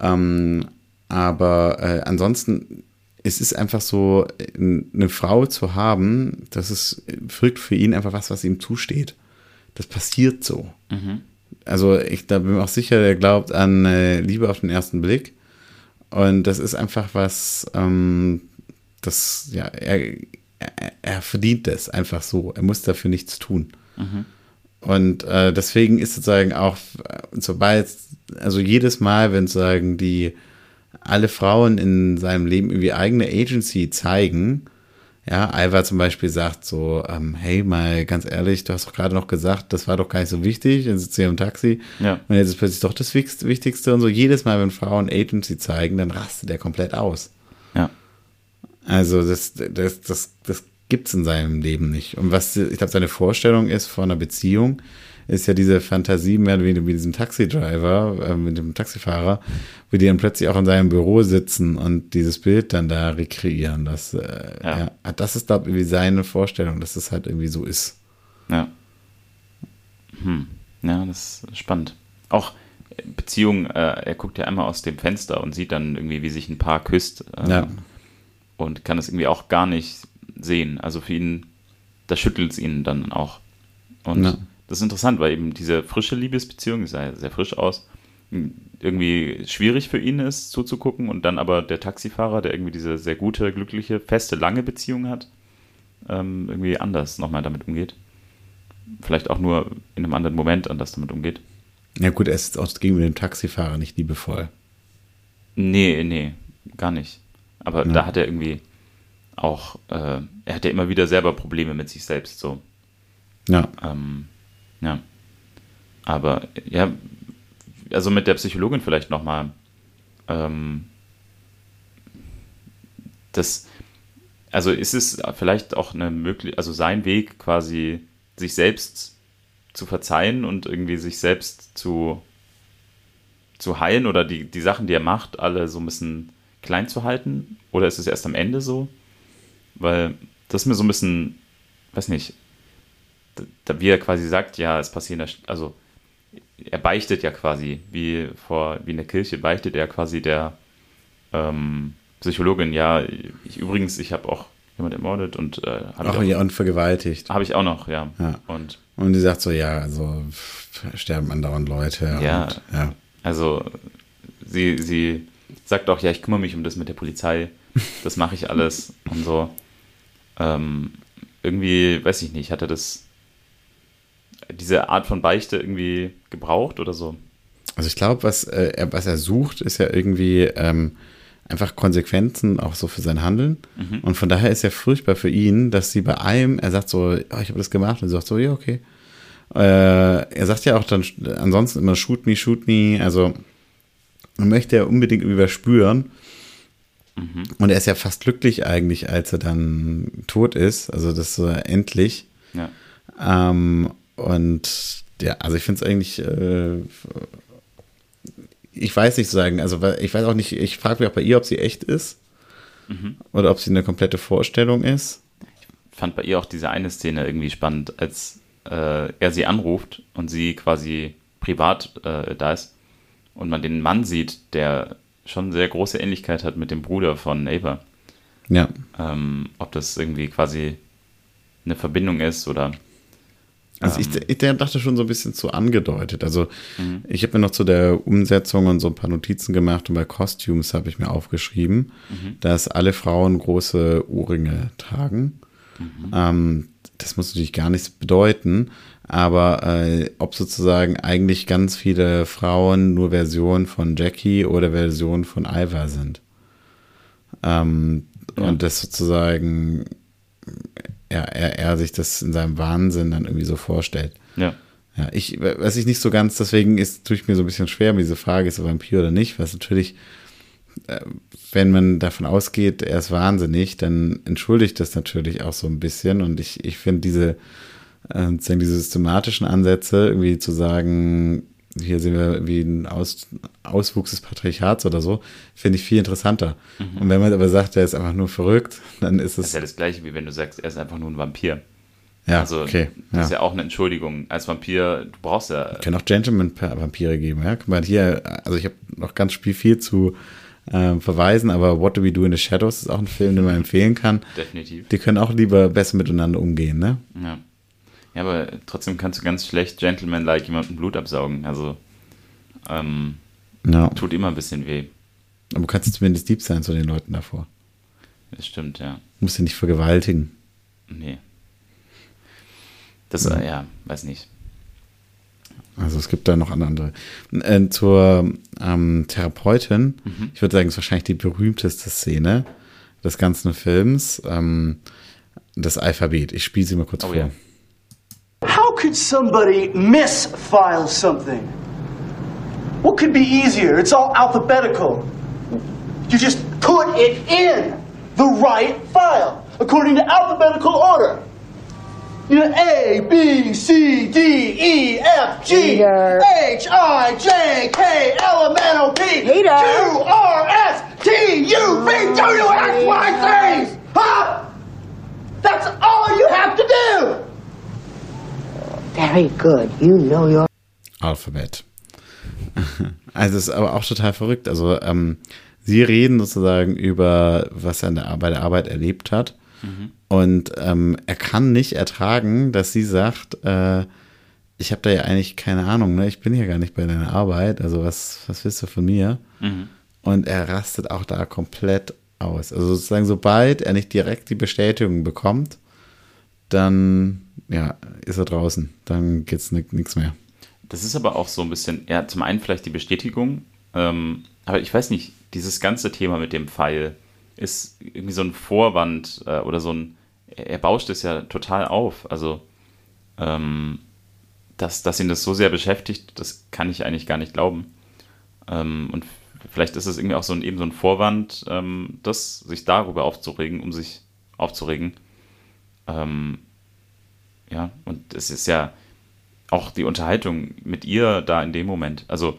Ähm, aber äh, ansonsten, es ist einfach so, eine Frau zu haben, das ist verrückt für ihn einfach was, was ihm zusteht. Das passiert so. Mhm. Also ich da bin mir auch sicher, der glaubt an äh, Liebe auf den ersten Blick. Und das ist einfach was, ähm, das, ja, er, er, er, verdient das einfach so. Er muss dafür nichts tun. Mhm. Und äh, deswegen ist sozusagen auch, sobald, also jedes Mal, wenn sozusagen die alle Frauen in seinem Leben irgendwie eigene Agency zeigen, ja, Alva zum Beispiel sagt so, ähm, hey, mal ganz ehrlich, du hast doch gerade noch gesagt, das war doch gar nicht so wichtig, dann sitzt sie im Taxi ja. und jetzt ist plötzlich doch das Wichtigste und so. Jedes Mal, wenn Frauen Agency zeigen, dann rastet er komplett aus.
Ja.
Also das, das, das, das gibt es in seinem Leben nicht. Und was, ich glaube, seine Vorstellung ist von einer Beziehung, ist ja diese Fantasie mehr oder weniger mit diesem Taxidriver, äh, mit dem Taxifahrer, wo die dann plötzlich auch in seinem Büro sitzen und dieses Bild dann da rekreieren. Das, äh, ja. ja. das ist, glaube ich, seine Vorstellung, dass es halt irgendwie so ist.
Ja. Hm. Ja, das ist spannend. Auch Beziehung, äh, er guckt ja einmal aus dem Fenster und sieht dann irgendwie, wie sich ein Paar küsst. Ähm, ja. Und kann das irgendwie auch gar nicht sehen. Also für ihn, da schüttelt es ihn dann auch. Und ja. das ist interessant, weil eben diese frische Liebesbeziehung, die sah sehr frisch aus, irgendwie schwierig für ihn ist zuzugucken und dann aber der Taxifahrer, der irgendwie diese sehr gute, glückliche, feste, lange Beziehung hat, ähm, irgendwie anders nochmal damit umgeht. Vielleicht auch nur in einem anderen Moment anders damit umgeht.
Ja gut, er ist auch gegenüber dem Taxifahrer nicht liebevoll.
Nee, nee, gar nicht. Aber ja. da hat er irgendwie auch, äh, er hat ja immer wieder selber Probleme mit sich selbst, so.
Ja.
Ähm, ja. Aber ja, also mit der Psychologin vielleicht nochmal. Ähm, das, also ist es vielleicht auch eine Möglichkeit, also sein Weg quasi, sich selbst zu verzeihen und irgendwie sich selbst zu, zu heilen oder die, die Sachen, die er macht, alle so ein bisschen klein zu halten? Oder ist es erst am Ende so? Weil das ist mir so ein bisschen, weiß nicht, da, wie er quasi sagt, ja, es passieren, also er beichtet ja quasi, wie vor, wie in der Kirche beichtet er quasi der ähm, Psychologin, ja, ich übrigens, ich habe auch jemand ermordet und
äh, Ach, ja, und vergewaltigt.
Habe ich auch noch, ja.
ja. Und, und die sagt so, ja, also sterben andauernd Leute.
Ja, und, ja. also sie, sie sagt auch, ja, ich kümmere mich um das mit der Polizei, das mache ich alles und so. Ähm, irgendwie, weiß ich nicht, hat er das, diese Art von Beichte irgendwie gebraucht oder so?
Also ich glaube, was, äh, er, was er sucht, ist ja irgendwie ähm, einfach Konsequenzen auch so für sein Handeln. Mhm. Und von daher ist ja furchtbar für ihn, dass sie bei allem, er sagt so, oh, ich habe das gemacht und sie sagt so, ja, okay. Äh, er sagt ja auch dann ansonsten immer, shoot me, shoot me. Also man möchte ja unbedingt irgendwie was spüren. Mhm. Und er ist ja fast glücklich eigentlich, als er dann tot ist. Also das so endlich.
Ja.
Ähm, und ja, also ich finde es eigentlich, äh, ich weiß nicht sagen, also ich weiß auch nicht, ich frage mich auch bei ihr, ob sie echt ist mhm. oder ob sie eine komplette Vorstellung ist.
Ich fand bei ihr auch diese eine Szene irgendwie spannend, als äh, er sie anruft und sie quasi privat äh, da ist und man den Mann sieht, der schon sehr große Ähnlichkeit hat mit dem Bruder von Ava.
Ja.
Ähm, ob das irgendwie quasi eine Verbindung ist oder.
Also ich, ähm, ich dachte schon so ein bisschen zu angedeutet. Also mhm. ich habe mir noch zu der Umsetzung und so ein paar Notizen gemacht und bei Costumes habe ich mir aufgeschrieben, mhm. dass alle Frauen große Ohrringe tragen. Mhm. Ähm, das muss natürlich gar nichts bedeuten, aber äh, ob sozusagen eigentlich ganz viele Frauen nur Versionen von Jackie oder Versionen von Iva sind. Ähm, ja. Und das sozusagen er, er, er sich das in seinem Wahnsinn dann irgendwie so vorstellt.
Ja.
Ja, ich weiß ich nicht so ganz, deswegen ist, tue ich mir so ein bisschen schwer, diese Frage, ist er Vampir oder nicht, weil es natürlich äh, wenn man davon ausgeht, er ist wahnsinnig, dann entschuldigt das natürlich auch so ein bisschen. Und ich, ich finde diese, äh, diese systematischen Ansätze, irgendwie zu sagen, hier sehen wir wie ein Aus, Auswuchs des Patriarchats oder so, finde ich viel interessanter. Mhm. Und wenn man aber sagt, er ist einfach nur verrückt, dann ist es.
Das ist ja das Gleiche, wie wenn du sagst, er ist einfach nur ein Vampir.
Ja, also, okay.
Das ja. ist ja auch eine Entschuldigung. Als Vampir, du brauchst ja.
Können auch Gentleman-Vampire geben, ja. Guck mal, hier, also ich habe noch ganz viel, viel zu äh, verweisen, aber What Do We Do in the Shadows ist auch ein Film, den man empfehlen kann.
Definitiv.
Die können auch lieber besser miteinander umgehen, ne?
Ja. Ja, aber trotzdem kannst du ganz schlecht Gentleman-like jemandem Blut absaugen. Also, ähm, ja. tut immer ein bisschen weh.
Aber du kannst zumindest lieb sein zu den Leuten davor.
Das stimmt, ja.
Du musst sie nicht vergewaltigen.
Nee. Das, ja, ja weiß nicht.
Also es gibt da noch andere. Äh, zur ähm, Therapeutin, mhm. ich würde sagen, ist wahrscheinlich die berühmteste Szene des ganzen Films, ähm, das Alphabet. Ich spiele sie mal kurz oh, vor. Yeah.
How could somebody misfile something? What could be easier? It's all alphabetical. You just put it in the right file according to alphabetical order. You know, A, B, C, D, E, F, G. H, I, J, K, L, M, N, O, P. Q, R, S, T, U, V, W, X, Y, Z. Huh? That's all you have to do.
Very good. You know your
Alphabet. Also es ist aber auch total verrückt. Also ähm, sie reden sozusagen über, was er der, bei der Arbeit erlebt hat. Mhm. Und ähm, er kann nicht ertragen, dass sie sagt, äh, ich habe da ja eigentlich keine Ahnung, ne? ich bin hier gar nicht bei deiner Arbeit, also was, was willst du von mir? Mhm. Und er rastet auch da komplett aus. Also sozusagen, sobald er nicht direkt die Bestätigung bekommt, dann ja, ist er draußen. Dann geht es nichts mehr.
Das ist aber auch so ein bisschen, ja, zum einen vielleicht die Bestätigung, ähm, aber ich weiß nicht, dieses ganze Thema mit dem Pfeil, ist irgendwie so ein Vorwand äh, oder so ein, er bauscht es ja total auf. Also, ähm, dass, dass ihn das so sehr beschäftigt, das kann ich eigentlich gar nicht glauben. Ähm, und vielleicht ist es irgendwie auch so ein, eben so ein Vorwand, ähm, das, sich darüber aufzuregen, um sich aufzuregen. Ähm, ja, und es ist ja auch die Unterhaltung mit ihr da in dem Moment. Also,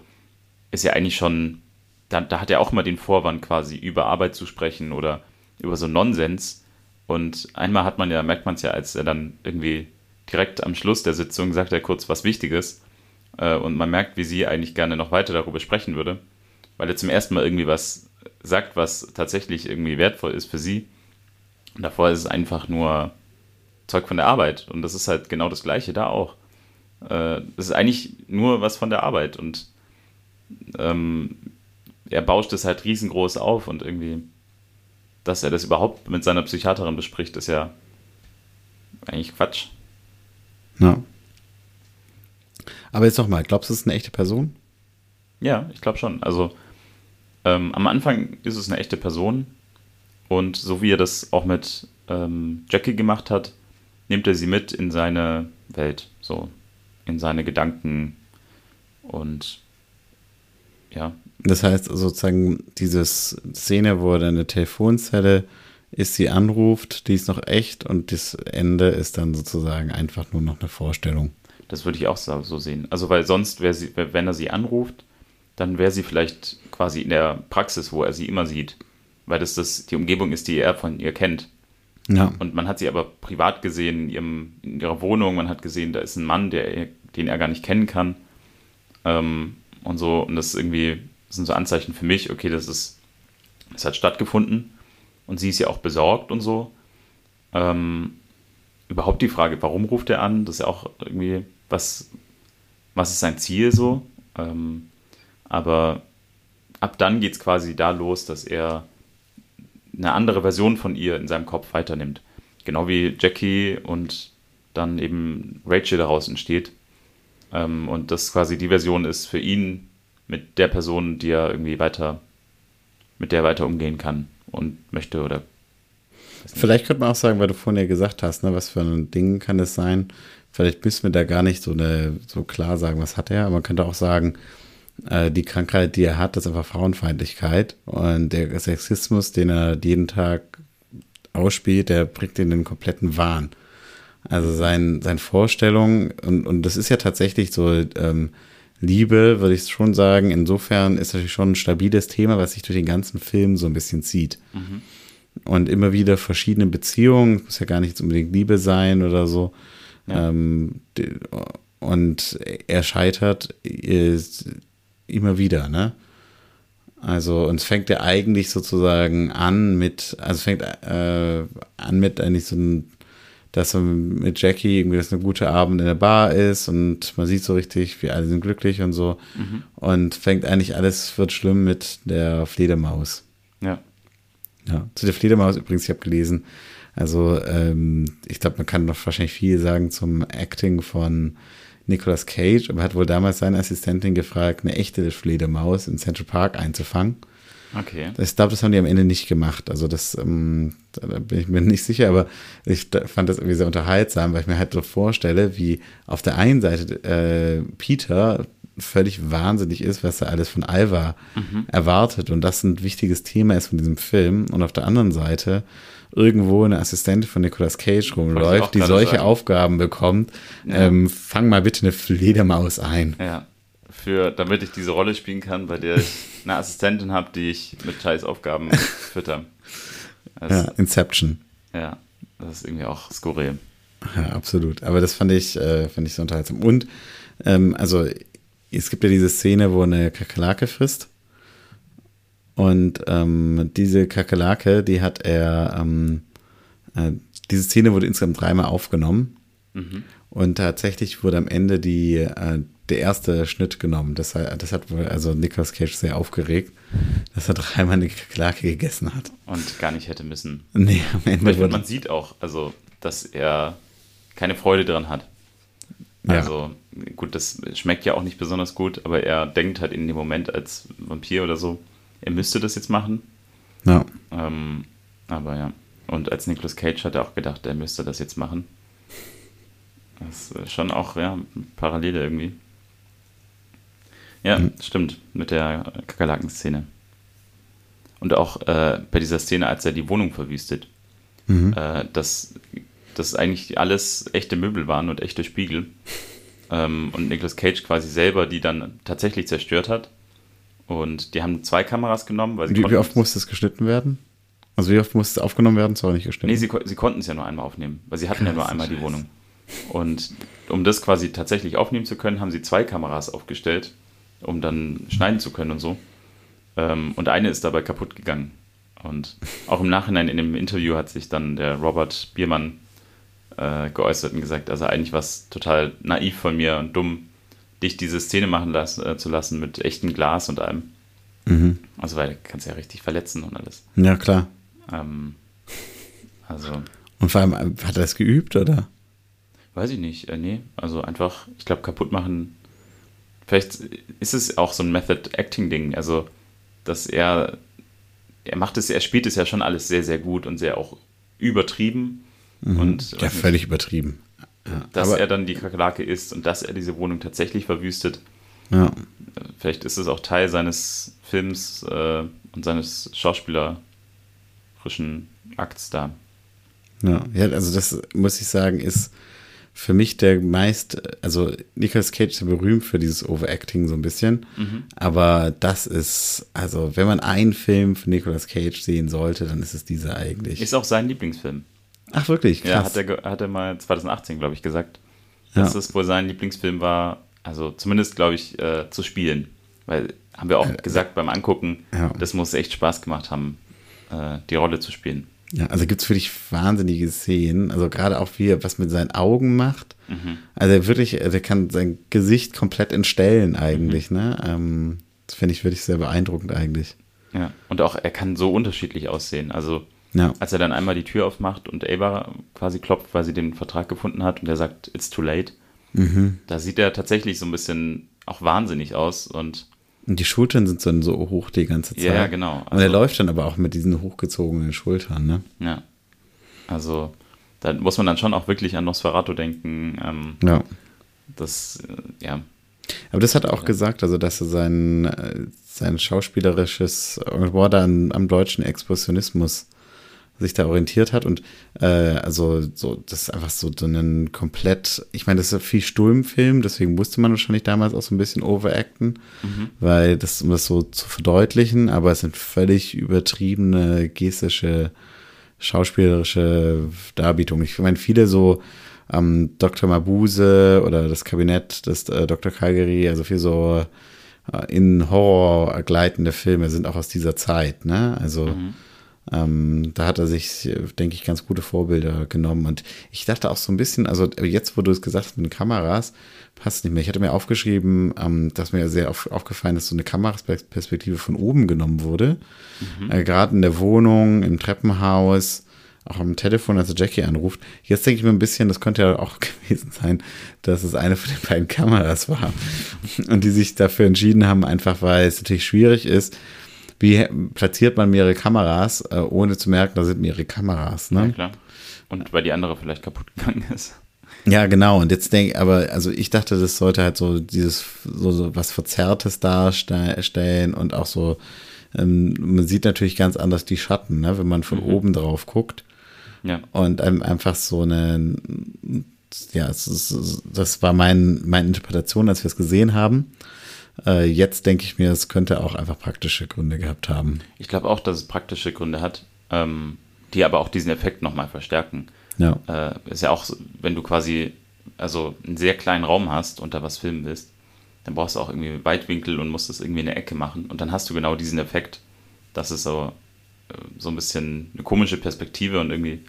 ist ja eigentlich schon da, da hat er auch immer den Vorwand quasi über Arbeit zu sprechen oder über so Nonsens. Und einmal hat man ja, merkt man es ja, als er dann irgendwie direkt am Schluss der Sitzung sagt er kurz was Wichtiges. Äh, und man merkt, wie sie eigentlich gerne noch weiter darüber sprechen würde. Weil er zum ersten Mal irgendwie was sagt, was tatsächlich irgendwie wertvoll ist für sie. Und davor ist es einfach nur Zeug von der Arbeit. Und das ist halt genau das Gleiche da auch. Äh, das ist eigentlich nur was von der Arbeit. Und ähm, er bauscht es halt riesengroß auf und irgendwie, dass er das überhaupt mit seiner Psychiaterin bespricht, ist ja eigentlich Quatsch.
Ja. Aber jetzt nochmal, glaubst du, es ist eine echte Person?
Ja, ich glaube schon. Also ähm, am Anfang ist es eine echte Person und so wie er das auch mit ähm, Jackie gemacht hat, nimmt er sie mit in seine Welt, so in seine Gedanken und ja,
das heißt sozusagen, diese Szene, wo er dann in der Telefonzelle ist, sie anruft, die ist noch echt und das Ende ist dann sozusagen einfach nur noch eine Vorstellung.
Das würde ich auch so sehen. Also, weil sonst, wäre sie, wenn er sie anruft, dann wäre sie vielleicht quasi in der Praxis, wo er sie immer sieht. Weil das, das die Umgebung ist, die er von ihr kennt. Ja. Und man hat sie aber privat gesehen in, ihrem, in ihrer Wohnung. Man hat gesehen, da ist ein Mann, der, den er gar nicht kennen kann. Ähm, und so. Und das ist irgendwie das sind so Anzeichen für mich, okay, das ist, das hat stattgefunden und sie ist ja auch besorgt und so. Ähm, überhaupt die Frage, warum ruft er an? Das ist ja auch irgendwie, was, was ist sein Ziel so? Ähm, aber ab dann geht es quasi da los, dass er eine andere Version von ihr in seinem Kopf weiternimmt. Genau wie Jackie und dann eben Rachel daraus entsteht. Ähm, und das quasi die Version ist für ihn mit der Person, die er irgendwie weiter, mit der er weiter umgehen kann und möchte oder.
Vielleicht könnte man auch sagen, weil du vorhin ja gesagt hast, ne, was für ein Ding kann es sein. Vielleicht müssen wir da gar nicht so, eine, so klar sagen, was hat er, aber man könnte auch sagen, Äh, die Krankheit, die er hat, ist einfach Frauenfeindlichkeit. Und der Sexismus, den er jeden Tag ausspielt, der bringt ihn in den kompletten Wahn. Also sein, sein Vorstellung, und, und das ist ja tatsächlich so, ähm, Liebe, würde ich schon sagen, insofern ist natürlich schon ein stabiles Thema, was sich durch den ganzen Film so ein bisschen zieht. Mhm. Und immer wieder verschiedene Beziehungen, muss ja gar nicht unbedingt Liebe sein oder so. Ja. Ähm, und er scheitert immer wieder, ne? Also, und es fängt ja eigentlich sozusagen an mit, also fängt äh, an mit eigentlich so ein dass er mit Jackie irgendwie das eine gute Abend in der Bar ist und man sieht so richtig, wir alle sind glücklich und so. Mhm. Und fängt eigentlich alles wird schlimm mit der Fledermaus.
Ja.
Ja, zu der Fledermaus übrigens, ich habe gelesen, also ähm, ich glaube, man kann noch wahrscheinlich viel sagen zum Acting von Nicolas Cage, aber hat wohl damals seine Assistentin gefragt, eine echte Fledermaus in Central Park einzufangen.
Okay.
Ich glaube, das haben die am Ende nicht gemacht. Also das, ähm, da bin ich mir nicht sicher, aber ich fand das irgendwie sehr unterhaltsam, weil ich mir halt so vorstelle, wie auf der einen Seite äh, Peter völlig wahnsinnig ist, was er alles von Alva mhm. erwartet und das ein wichtiges Thema ist von diesem Film und auf der anderen Seite irgendwo eine Assistentin von Nicolas Cage rumläuft, die solche sagen. Aufgaben bekommt, ja. ähm, fang mal bitte eine Fledermaus ein.
Ja für, damit ich diese Rolle spielen kann, bei der ich eine Assistentin habe, die ich mit Scheißaufgaben fütter.
ja, Inception.
Ja, das ist irgendwie auch skurril.
Ja, absolut. Aber das fand ich, äh, fand ich so unterhaltsam. Und, ähm, also, es gibt ja diese Szene, wo eine Kakerlake frisst. Und ähm, diese Kakerlake, die hat er, ähm, äh, diese Szene wurde insgesamt dreimal aufgenommen. Mhm. Und tatsächlich wurde am Ende die, äh, der erste Schnitt genommen. Das, das hat wohl also Nicolas Cage sehr aufgeregt, dass er dreimal eine Klage gegessen hat.
Und gar nicht hätte müssen.
Nee, am Ende.
Finde, man sieht auch, also, dass er keine Freude daran hat. Also, ja. gut, das schmeckt ja auch nicht besonders gut, aber er denkt halt in dem Moment als Vampir oder so, er müsste das jetzt machen.
Ja.
Ähm, aber ja. Und als Nicolas Cage hat er auch gedacht, er müsste das jetzt machen. Das ist schon auch, ja, Parallele irgendwie. Ja, mhm. stimmt, mit der Kakerlaken-Szene. Und auch äh, bei dieser Szene, als er die Wohnung verwüstet, mhm. äh, dass das eigentlich alles echte Möbel waren und echte Spiegel. Ähm, und Nicolas Cage quasi selber die dann tatsächlich zerstört hat. Und die haben zwei Kameras genommen, weil sie
wie, wie oft musste es geschnitten werden? Also wie oft musste es aufgenommen werden? Zwar nicht geschnitten.
Nee, sie, sie konnten es ja nur einmal aufnehmen, weil sie hatten Krass, ja nur einmal die Wohnung. Und um das quasi tatsächlich aufnehmen zu können, haben sie zwei Kameras aufgestellt um dann schneiden zu können und so. Ähm, und eine ist dabei kaputt gegangen. Und auch im Nachhinein in dem Interview hat sich dann der Robert Biermann äh, geäußert und gesagt, also eigentlich war es total naiv von mir und dumm, dich diese Szene machen las äh, zu lassen mit echtem Glas und allem. Mhm. Also weil du kannst ja richtig verletzen und alles.
Ja, klar.
Ähm, also.
Und vor allem, hat er das geübt, oder?
Weiß ich nicht. Äh, nee, also einfach, ich glaube, kaputt machen vielleicht ist es auch so ein Method-Acting-Ding, also dass er, er macht es, er spielt es ja schon alles sehr, sehr gut und sehr auch übertrieben.
Mhm.
Und,
ja, völlig übertrieben.
Ja, dass er dann die Kakerlake ist und dass er diese Wohnung tatsächlich verwüstet.
Ja.
Vielleicht ist es auch Teil seines Films äh, und seines schauspielerischen Akts da.
Ja, ja, also das muss ich sagen, ist für mich der meist, also Nicolas Cage ist ja berühmt für dieses Overacting so ein bisschen, mhm. aber das ist, also wenn man einen Film von Nicolas Cage sehen sollte, dann ist es dieser eigentlich.
Ist auch sein Lieblingsfilm.
Ach wirklich?
Krass. Ja, hat er, hat er mal 2018, glaube ich, gesagt, dass ja. es wohl sein Lieblingsfilm war, also zumindest, glaube ich, äh, zu spielen. Weil, haben wir auch äh, gesagt beim Angucken, ja. das muss echt Spaß gemacht haben, äh, die Rolle zu spielen.
Ja, also gibt es wirklich wahnsinnige Szenen. Also gerade auch wie er was mit seinen Augen macht. Mhm. Also er wirklich, er kann sein Gesicht komplett entstellen eigentlich, mhm. ne? Ähm, das finde ich wirklich sehr beeindruckend eigentlich.
Ja, und auch er kann so unterschiedlich aussehen. Also ja. als er dann einmal die Tür aufmacht und Ava quasi klopft, weil sie den Vertrag gefunden hat und er sagt, it's too late. Mhm. Da sieht er tatsächlich so ein bisschen auch wahnsinnig aus und
und die Schultern sind dann so hoch die ganze Zeit.
Ja, genau.
Also, und er also läuft dann aber auch mit diesen hochgezogenen Schultern, ne?
Ja. Also, da muss man dann schon auch wirklich an Nosferatu denken. Ähm,
ja.
Das, äh, ja.
Aber das hat er auch gesagt, also dass er sein, äh, sein schauspielerisches Engagement dann am deutschen Expressionismus sich da orientiert hat und äh, also so das ist einfach so, so ein komplett, ich meine, das ist ja viel Sturmfilm, deswegen musste man wahrscheinlich damals auch so ein bisschen overacten, mhm. weil das um das so zu verdeutlichen, aber es sind völlig übertriebene gestische schauspielerische Darbietungen. Ich meine, viele so ähm, Dr. Mabuse oder das Kabinett des äh, Dr. Calgary, also viel so äh, in Horror gleitende Filme sind auch aus dieser Zeit, ne? Also mhm ähm, da hat er sich, denke ich, ganz gute Vorbilder genommen. Und ich dachte auch so ein bisschen, also jetzt, wo du es gesagt hast mit den Kameras, passt nicht mehr. Ich hatte mir aufgeschrieben, ähm, dass mir sehr auf, aufgefallen ist, so eine Kameraperspektive von oben genommen wurde. Mhm. Äh, Gerade in der Wohnung, im Treppenhaus, auch am Telefon, als Jackie anruft. Jetzt denke ich mir ein bisschen, das könnte ja auch gewesen sein, dass es eine von den beiden Kameras war. Und die sich dafür entschieden haben, einfach weil es natürlich schwierig ist, wie platziert man mehrere Kameras, äh, ohne zu merken, da sind mehrere Kameras. Ne?
Ja, klar. Und weil die andere vielleicht kaputt gegangen ist.
Ja, genau. Und jetzt denke ich, aber, also ich dachte, das sollte halt so dieses, so, so was Verzerrtes darstellen und auch so, ähm, man sieht natürlich ganz anders die Schatten, ne, wenn man von mhm. oben drauf guckt. Ja. Und einem einfach so eine, ja, ist, das war mein, meine Interpretation, als wir es gesehen haben. Äh, jetzt denke ich mir, es könnte auch einfach praktische Gründe gehabt haben.
Ich glaube auch, dass es praktische Gründe hat, ähm, die aber auch diesen Effekt nochmal verstärken. Ja. Äh, ist ja auch, wenn du quasi also einen sehr kleinen Raum hast und da was filmen willst, dann brauchst du auch irgendwie Weitwinkel und musst das irgendwie in der Ecke machen. Und dann hast du genau diesen Effekt, dass es so, äh, so ein bisschen eine komische Perspektive und irgendwie,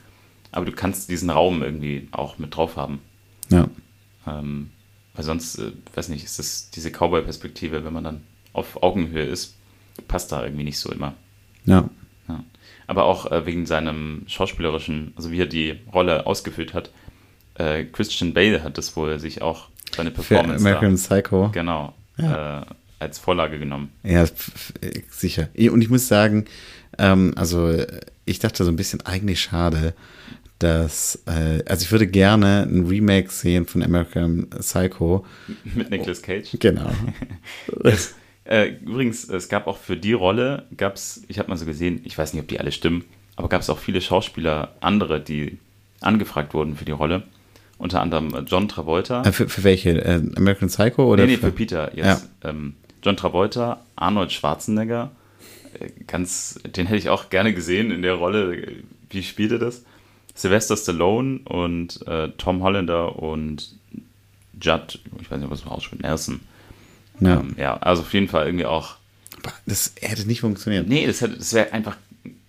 aber du kannst diesen Raum irgendwie auch mit drauf haben. Ja. Ähm, weil sonst, äh, weiß nicht, ist das diese Cowboy-Perspektive, wenn man dann auf Augenhöhe ist, passt da irgendwie nicht so immer. Ja. ja. Aber auch äh, wegen seinem schauspielerischen, also wie er die Rolle ausgefüllt hat. Äh, Christian Bale hat das wohl sich auch seine Performance.
Für American da, Psycho.
Genau. Ja. Äh, als Vorlage genommen.
Ja, sicher. Und ich muss sagen, ähm, also ich dachte so ein bisschen eigentlich schade, dass, äh, also ich würde gerne ein Remake sehen von American Psycho.
Mit Nicolas Cage.
Genau.
das, äh, übrigens, es gab auch für die Rolle, gab es, ich habe mal so gesehen, ich weiß nicht, ob die alle stimmen, aber gab es auch viele Schauspieler, andere, die angefragt wurden für die Rolle. Unter anderem John Travolta.
Äh, für, für, welche? Äh, American Psycho oder?
Nee, nee, für, für Peter. Yes. Ja. Ähm, John Travolta, Arnold Schwarzenegger, äh, ganz, den hätte ich auch gerne gesehen in der Rolle. Wie spielt er das? Sylvester Stallone und äh, Tom Hollander und Judd, ich weiß nicht, was man ausspricht, Nelson. Ja. Ähm, ja, also auf jeden Fall irgendwie auch.
Aber das hätte nicht funktioniert.
Nee, das, das wäre einfach.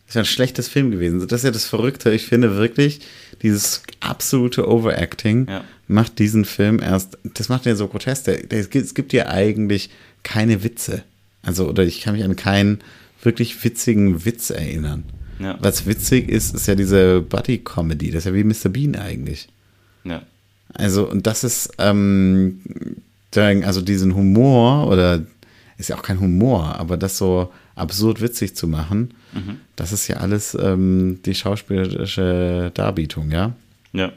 Das wäre ein schlechtes Film gewesen. Das ist ja das Verrückte. Ich finde wirklich, dieses absolute Overacting ja. macht diesen Film erst, das macht ihn so grotesk. Es gibt ja eigentlich keine Witze. Also, oder ich kann mich an keinen wirklich witzigen Witz erinnern. Ja. Was witzig ist, ist ja diese Buddy-Comedy. Das ist ja wie Mr. Bean eigentlich. Ja. Also, und das ist, ähm, also diesen Humor, oder ist ja auch kein Humor, aber das so absurd witzig zu machen, mhm. das ist ja alles ähm, die schauspielerische Darbietung, ja?
Ja.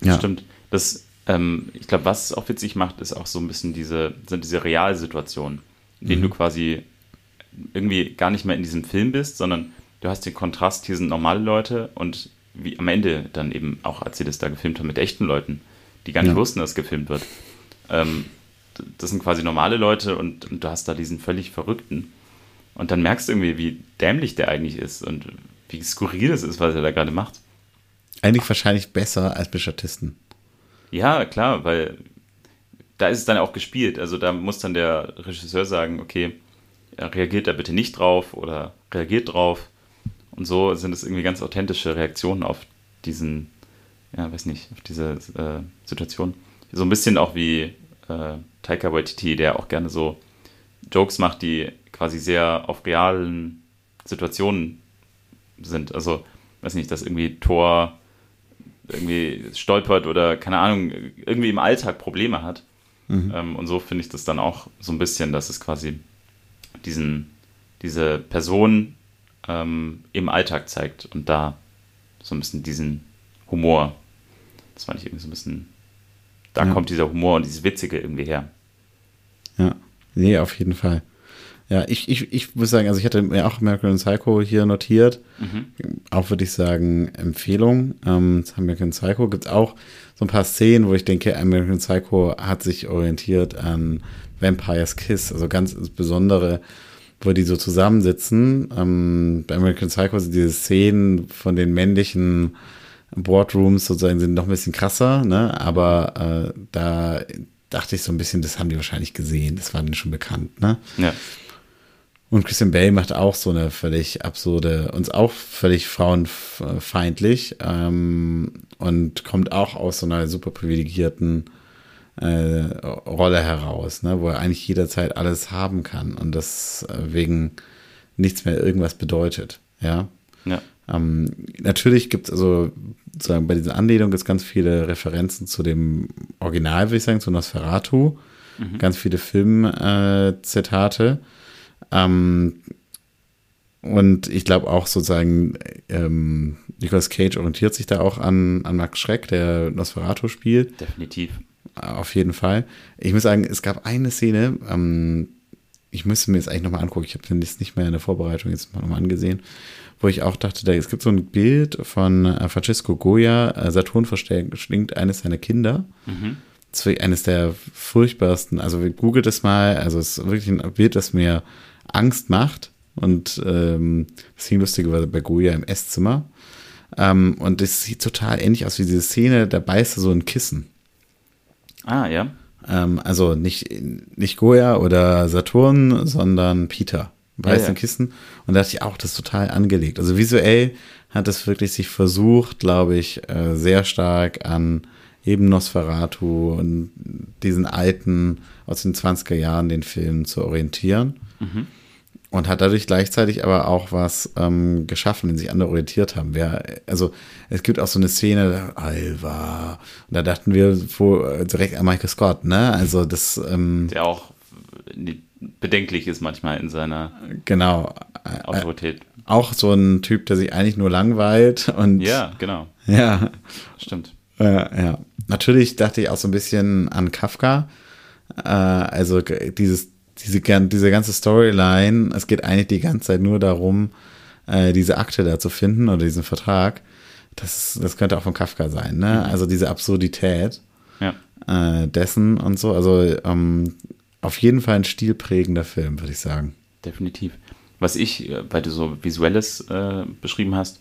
Ja. Stimmt. Das, ähm, ich glaube, was es auch witzig macht, ist auch so ein bisschen diese, sind diese Realsituationen, in denen mhm. du quasi irgendwie gar nicht mehr in diesem Film bist, sondern du hast den Kontrast, hier sind normale Leute und wie am Ende dann eben auch, als sie das da gefilmt haben, mit echten Leuten, die gar nicht ja. wussten, dass gefilmt wird. Ähm, das sind quasi normale Leute und, und, du hast da diesen völlig Verrückten. Und dann merkst du irgendwie, wie dämlich der eigentlich ist und wie skurril es ist, was er da gerade macht.
Eigentlich wahrscheinlich besser als bei Statisten.
Ja, klar, weil da ist es dann auch gespielt. Also da muss dann der Regisseur sagen, okay, reagiert da bitte nicht drauf oder reagiert drauf. Und so sind es irgendwie ganz authentische Reaktionen auf diesen, ja, weiß nicht, auf diese äh, Situation. So ein bisschen auch wie äh, Taika Waititi, der auch gerne so Jokes macht, die quasi sehr auf realen Situationen sind. Also, weiß nicht, dass irgendwie Thor irgendwie stolpert oder keine Ahnung, irgendwie im Alltag Probleme hat. Mhm. Ähm, und so finde ich das dann auch so ein bisschen, dass es quasi diesen, diese Person ähm, im Alltag zeigt und da so ein bisschen diesen Humor, das fand ich irgendwie so ein bisschen, da ja. kommt dieser Humor und dieses Witzige irgendwie her.
Ja, nee, auf jeden Fall. Ja, ich, ich, ich muss sagen, also ich hatte mir auch American Psycho hier notiert. Auch würde ich sagen, Empfehlung. Ähm, American Psycho gibt es auch so ein paar Szenen, wo ich denke, American Psycho hat sich orientiert an Vampire's Kiss, also ganz besondere, wo die so zusammensitzen. Ähm, bei American Psycho sind diese Szenen von den männlichen Boardrooms sozusagen sind noch ein bisschen krasser, ne? aber äh, da dachte ich so ein bisschen, das haben die wahrscheinlich gesehen, das war denen schon bekannt, ne?
Ja.
Und Christian Bale macht auch so eine völlig absurde, uns auch völlig frauenfeindlich ähm, und kommt auch aus so einer super privilegierten äh, Rolle heraus, ne, wo er eigentlich jederzeit alles haben kann und das äh, wegen nichts mehr irgendwas bedeutet. Ja.
Ja.
Ähm, natürlich gibt es also sozusagen bei dieser Anlehnung gibt ganz viele Referenzen zu dem Original, würde ich sagen, zu Nosferatu. Ganz viele Filmzitate. Äh. Ähm, und ich glaube auch sozusagen, ähm, Nicolas Cage orientiert sich da auch an, an Max Schreck, der Nosferatu spielt.
Definitiv.
Auf jeden Fall. Ich muss sagen, es gab eine Szene, ähm, ich müsste mir jetzt eigentlich nochmal angucken, ich habe den jetzt nicht mehr in der Vorbereitung jetzt nochmal angesehen, wo ich auch dachte, da, es gibt so ein Bild von äh, Francesco Goya, äh, Saturn verschlingt eines seiner Kinder. Ist eines der furchtbarsten, also googelt es mal, also es ist wirklich ein Bild, das mir Angst macht. Und ähm, das hing lustigerweise bei Goya im Esszimmer. Ähm, und es sieht total ähnlich aus wie diese Szene, da beißt er so ein Kissen.
Ah, ja.
Ähm, also nicht, nicht Goya oder Saturn, sondern Peter. Beißt
Ja, ja.
Kissen. Und da dachte ich auch, das ist total angelegt. Also visuell hat es wirklich sich versucht, glaube ich, äh, sehr stark an eben Nosferatu und diesen alten aus den 20er Jahren, den Film zu orientieren. Und hat dadurch gleichzeitig aber auch was ähm, geschaffen, den sich andere orientiert haben. Wer, also es gibt auch so eine Szene, Alva, und da dachten wir wo, äh, direkt an Michael Scott, ne? Also das, ähm,
Der auch äh, bedenklich ist manchmal in seiner
genau, äh,
Autorität.
auch so ein Typ, der sich eigentlich nur langweilt und
Ja, genau.
ja,
Stimmt.
Äh, ja, natürlich dachte ich auch so ein bisschen an Kafka. Äh, also dieses, diese, diese ganze Storyline, es geht eigentlich die ganze Zeit nur darum, äh, diese Akte da zu finden oder diesen Vertrag. Das, das könnte auch von Kafka sein, ne? Also diese Absurdität
Ja.
äh, dessen und so. Also ähm, auf jeden Fall ein stilprägender Film, würde ich sagen.
Definitiv. Was ich, äh, weil du so Visuelles äh, beschrieben hast,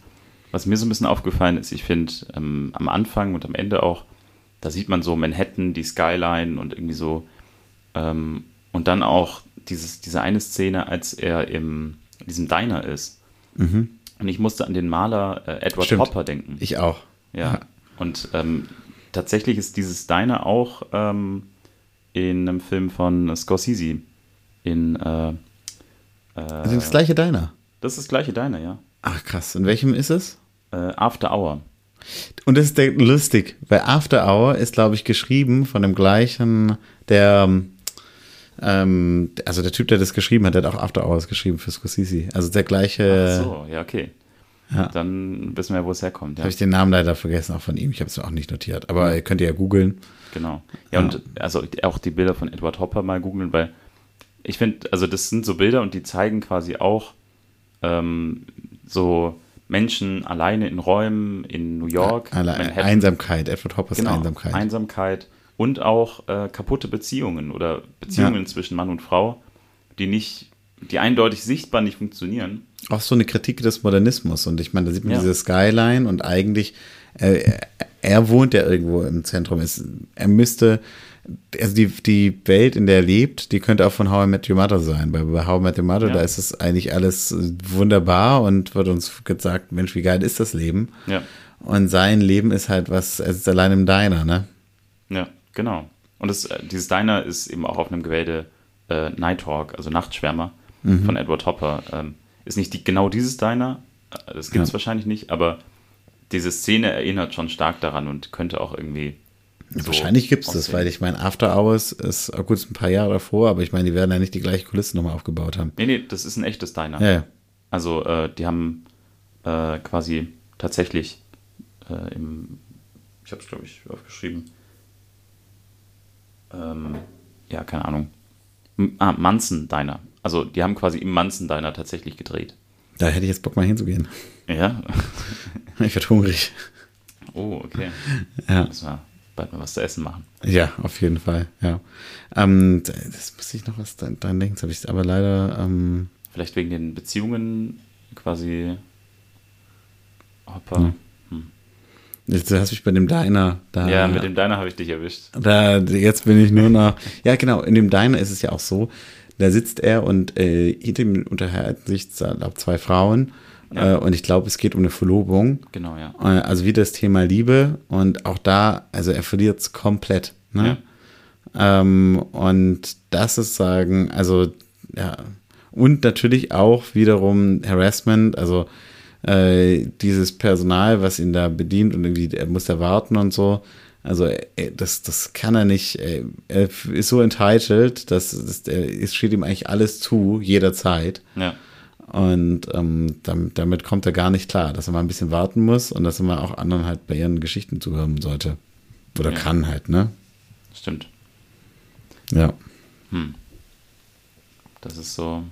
was mir so ein bisschen aufgefallen ist, ich finde ähm, am Anfang und am Ende auch, da sieht man so Manhattan, die Skyline und irgendwie so, ähm, und dann auch dieses, diese eine Szene, als er im, in diesem Diner ist. Und ich musste an den Maler äh, Edward
Mhm. Stimmt.
Hopper denken.
Ich auch.
Ja. Und ähm, tatsächlich ist dieses Diner auch ähm, in einem Film von Scorsese. In äh, äh,
Also das gleiche Deiner.
das ist das gleiche Diner, ja.
Ach krass. In welchem ist es?
Äh, After Hour.
Und das ist lustig, weil After Hour ist, glaube ich, geschrieben von dem gleichen, der, ähm, also der Typ, der das geschrieben hat, der hat auch After Hours geschrieben für Scorsese. Also der gleiche,
Ach so, ja, okay.
ja.
Dann wissen wir, wo es herkommt. Ja,
habe ich den Namen leider vergessen, auch von ihm. Ich habe es auch nicht notiert, aber ihr könnt ihr ja googeln.
genau. Ja, und also auch die Bilder von Edward Hopper mal googeln, weil ich finde, also das sind so Bilder und die zeigen quasi auch ähm, so Menschen alleine in Räumen in New York, Manhattan.
Einsamkeit, Edward Hoppers
genau,
Einsamkeit.
Einsamkeit und auch äh, kaputte Beziehungen oder Beziehungen
Ja.
zwischen Mann und Frau, die nicht, die eindeutig sichtbar nicht funktionieren.
auch so eine Kritik des Modernismus. Und ich meine, da sieht man
Ja.
diese Skyline und eigentlich, äh, er wohnt ja irgendwo im Zentrum. Es, er müsste, also die, die Welt, in der er lebt, die könnte auch von How I Met Your Mother sein. Bei, bei How I Met Your Mother,
Ja.
da ist es eigentlich alles wunderbar und wird uns gesagt, Mensch, wie geil ist das Leben?
Ja,
Und sein Leben ist halt was, er ist allein im Diner, ne?
ja, genau. Und das, äh, dieses Diner ist eben auch auf einem Gemälde äh, Nighthawk, also Nachtschwärmer
Mhm.
von Edward Hopper. Ähm, ist nicht die, genau dieses Diner, äh, das gibt es
Ja.
wahrscheinlich nicht, aber diese Szene erinnert schon stark daran und könnte auch irgendwie. so
Wahrscheinlich gibt es das, weil ich meine, After Hours ist auch gut ist ein paar Jahre davor, aber ich meine, die werden ja nicht die gleiche Kulisse nochmal aufgebaut haben.
Nee, nee, das ist ein echtes Diner.
Ja, ja.
Also äh, die haben äh, quasi tatsächlich äh, im, ich habe es glaube ich aufgeschrieben, ähm, ja, keine Ahnung, Ah, Manson Diner. Also die haben quasi im Manson Diner tatsächlich gedreht.
Da hätte ich jetzt Bock mal hinzugehen.
Ja.
Ich werde hungrig.
Oh, okay.
Ja.
Müssen wir bald mal was zu essen machen.
Ja, auf jeden Fall, ja. Ähm, das muss ich noch was dran denken, das habe ich aber leider, ähm,
Vielleicht wegen den Beziehungen quasi. Hopper.
Jetzt hast du mich bei dem Diner da.
Ja, mit dem Diner habe ich dich erwischt.
Da, jetzt bin ich nur noch. Ja, genau, in dem Diner ist es ja auch so, da sitzt er und äh, hinter ihm unterhalten sich glaub, zwei Frauen.
Ja.
Äh, und ich glaube, es geht um eine Verlobung.
Genau, ja.
Äh, Also wieder das Thema Liebe. Und auch da, also er verliert es komplett. Ne? Ähm, und das ist sagen, also ja. Und natürlich auch wiederum Harassment, also äh, dieses Personal, was ihn da bedient und irgendwie, er muss da warten und so. Also äh, das, das kann er nicht. äh, Er ist so entitled, dass, dass es steht ihm eigentlich alles zu, jederzeit.
Ja.
Und ähm, damit, damit kommt er gar nicht klar, dass er mal ein bisschen warten muss und dass er mal auch anderen halt bei ihren Geschichten zuhören sollte. Oder
Ja.
kann halt, ne?
Stimmt.
Ja.
Das ist so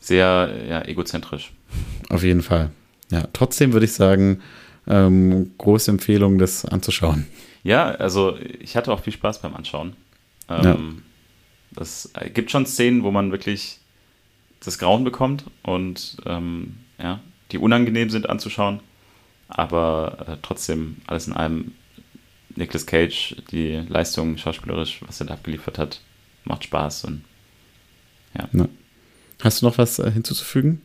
sehr ja, egozentrisch.
Auf jeden Fall. Ja, trotzdem würde ich sagen, ähm, große Empfehlung, das anzuschauen.
Ja, also ich hatte auch viel Spaß beim Anschauen. Ähm,
Ja.
Das gibt schon Szenen, wo man wirklich das Grauen bekommt und ähm, ja, die unangenehm sind anzuschauen. Aber äh, trotzdem, alles in allem, Nicolas Cage, die Leistung schauspielerisch, was er da abgeliefert hat, macht Spaß. Und
Hast du noch was äh, hinzuzufügen?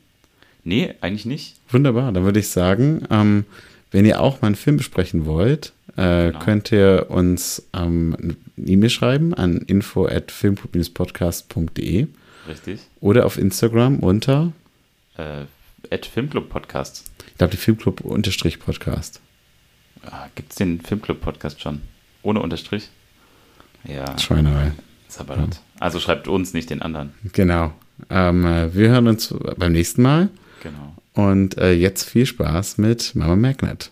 Nee, eigentlich nicht.
Wunderbar, dann würde ich sagen, ähm, wenn ihr auch mal einen Film besprechen wollt, äh,
Genau.
könnt ihr uns ähm, eine E-Mail schreiben an info at filmclub-podcast.de
Richtig.
oder auf Instagram unter,
Äh, Ed Filmclub Podcast.
ich glaube, die Filmclub-Podcast.
Ah, Gibt es den Filmclub Podcast schon? Ohne Unterstrich? Ja,
Schweinerei.
Sabbalat. Also schreibt uns, nicht den anderen.
Genau. Ähm, äh, wir hören uns beim nächsten Mal
Genau.
und äh, jetzt viel Spaß mit Mama Magnet.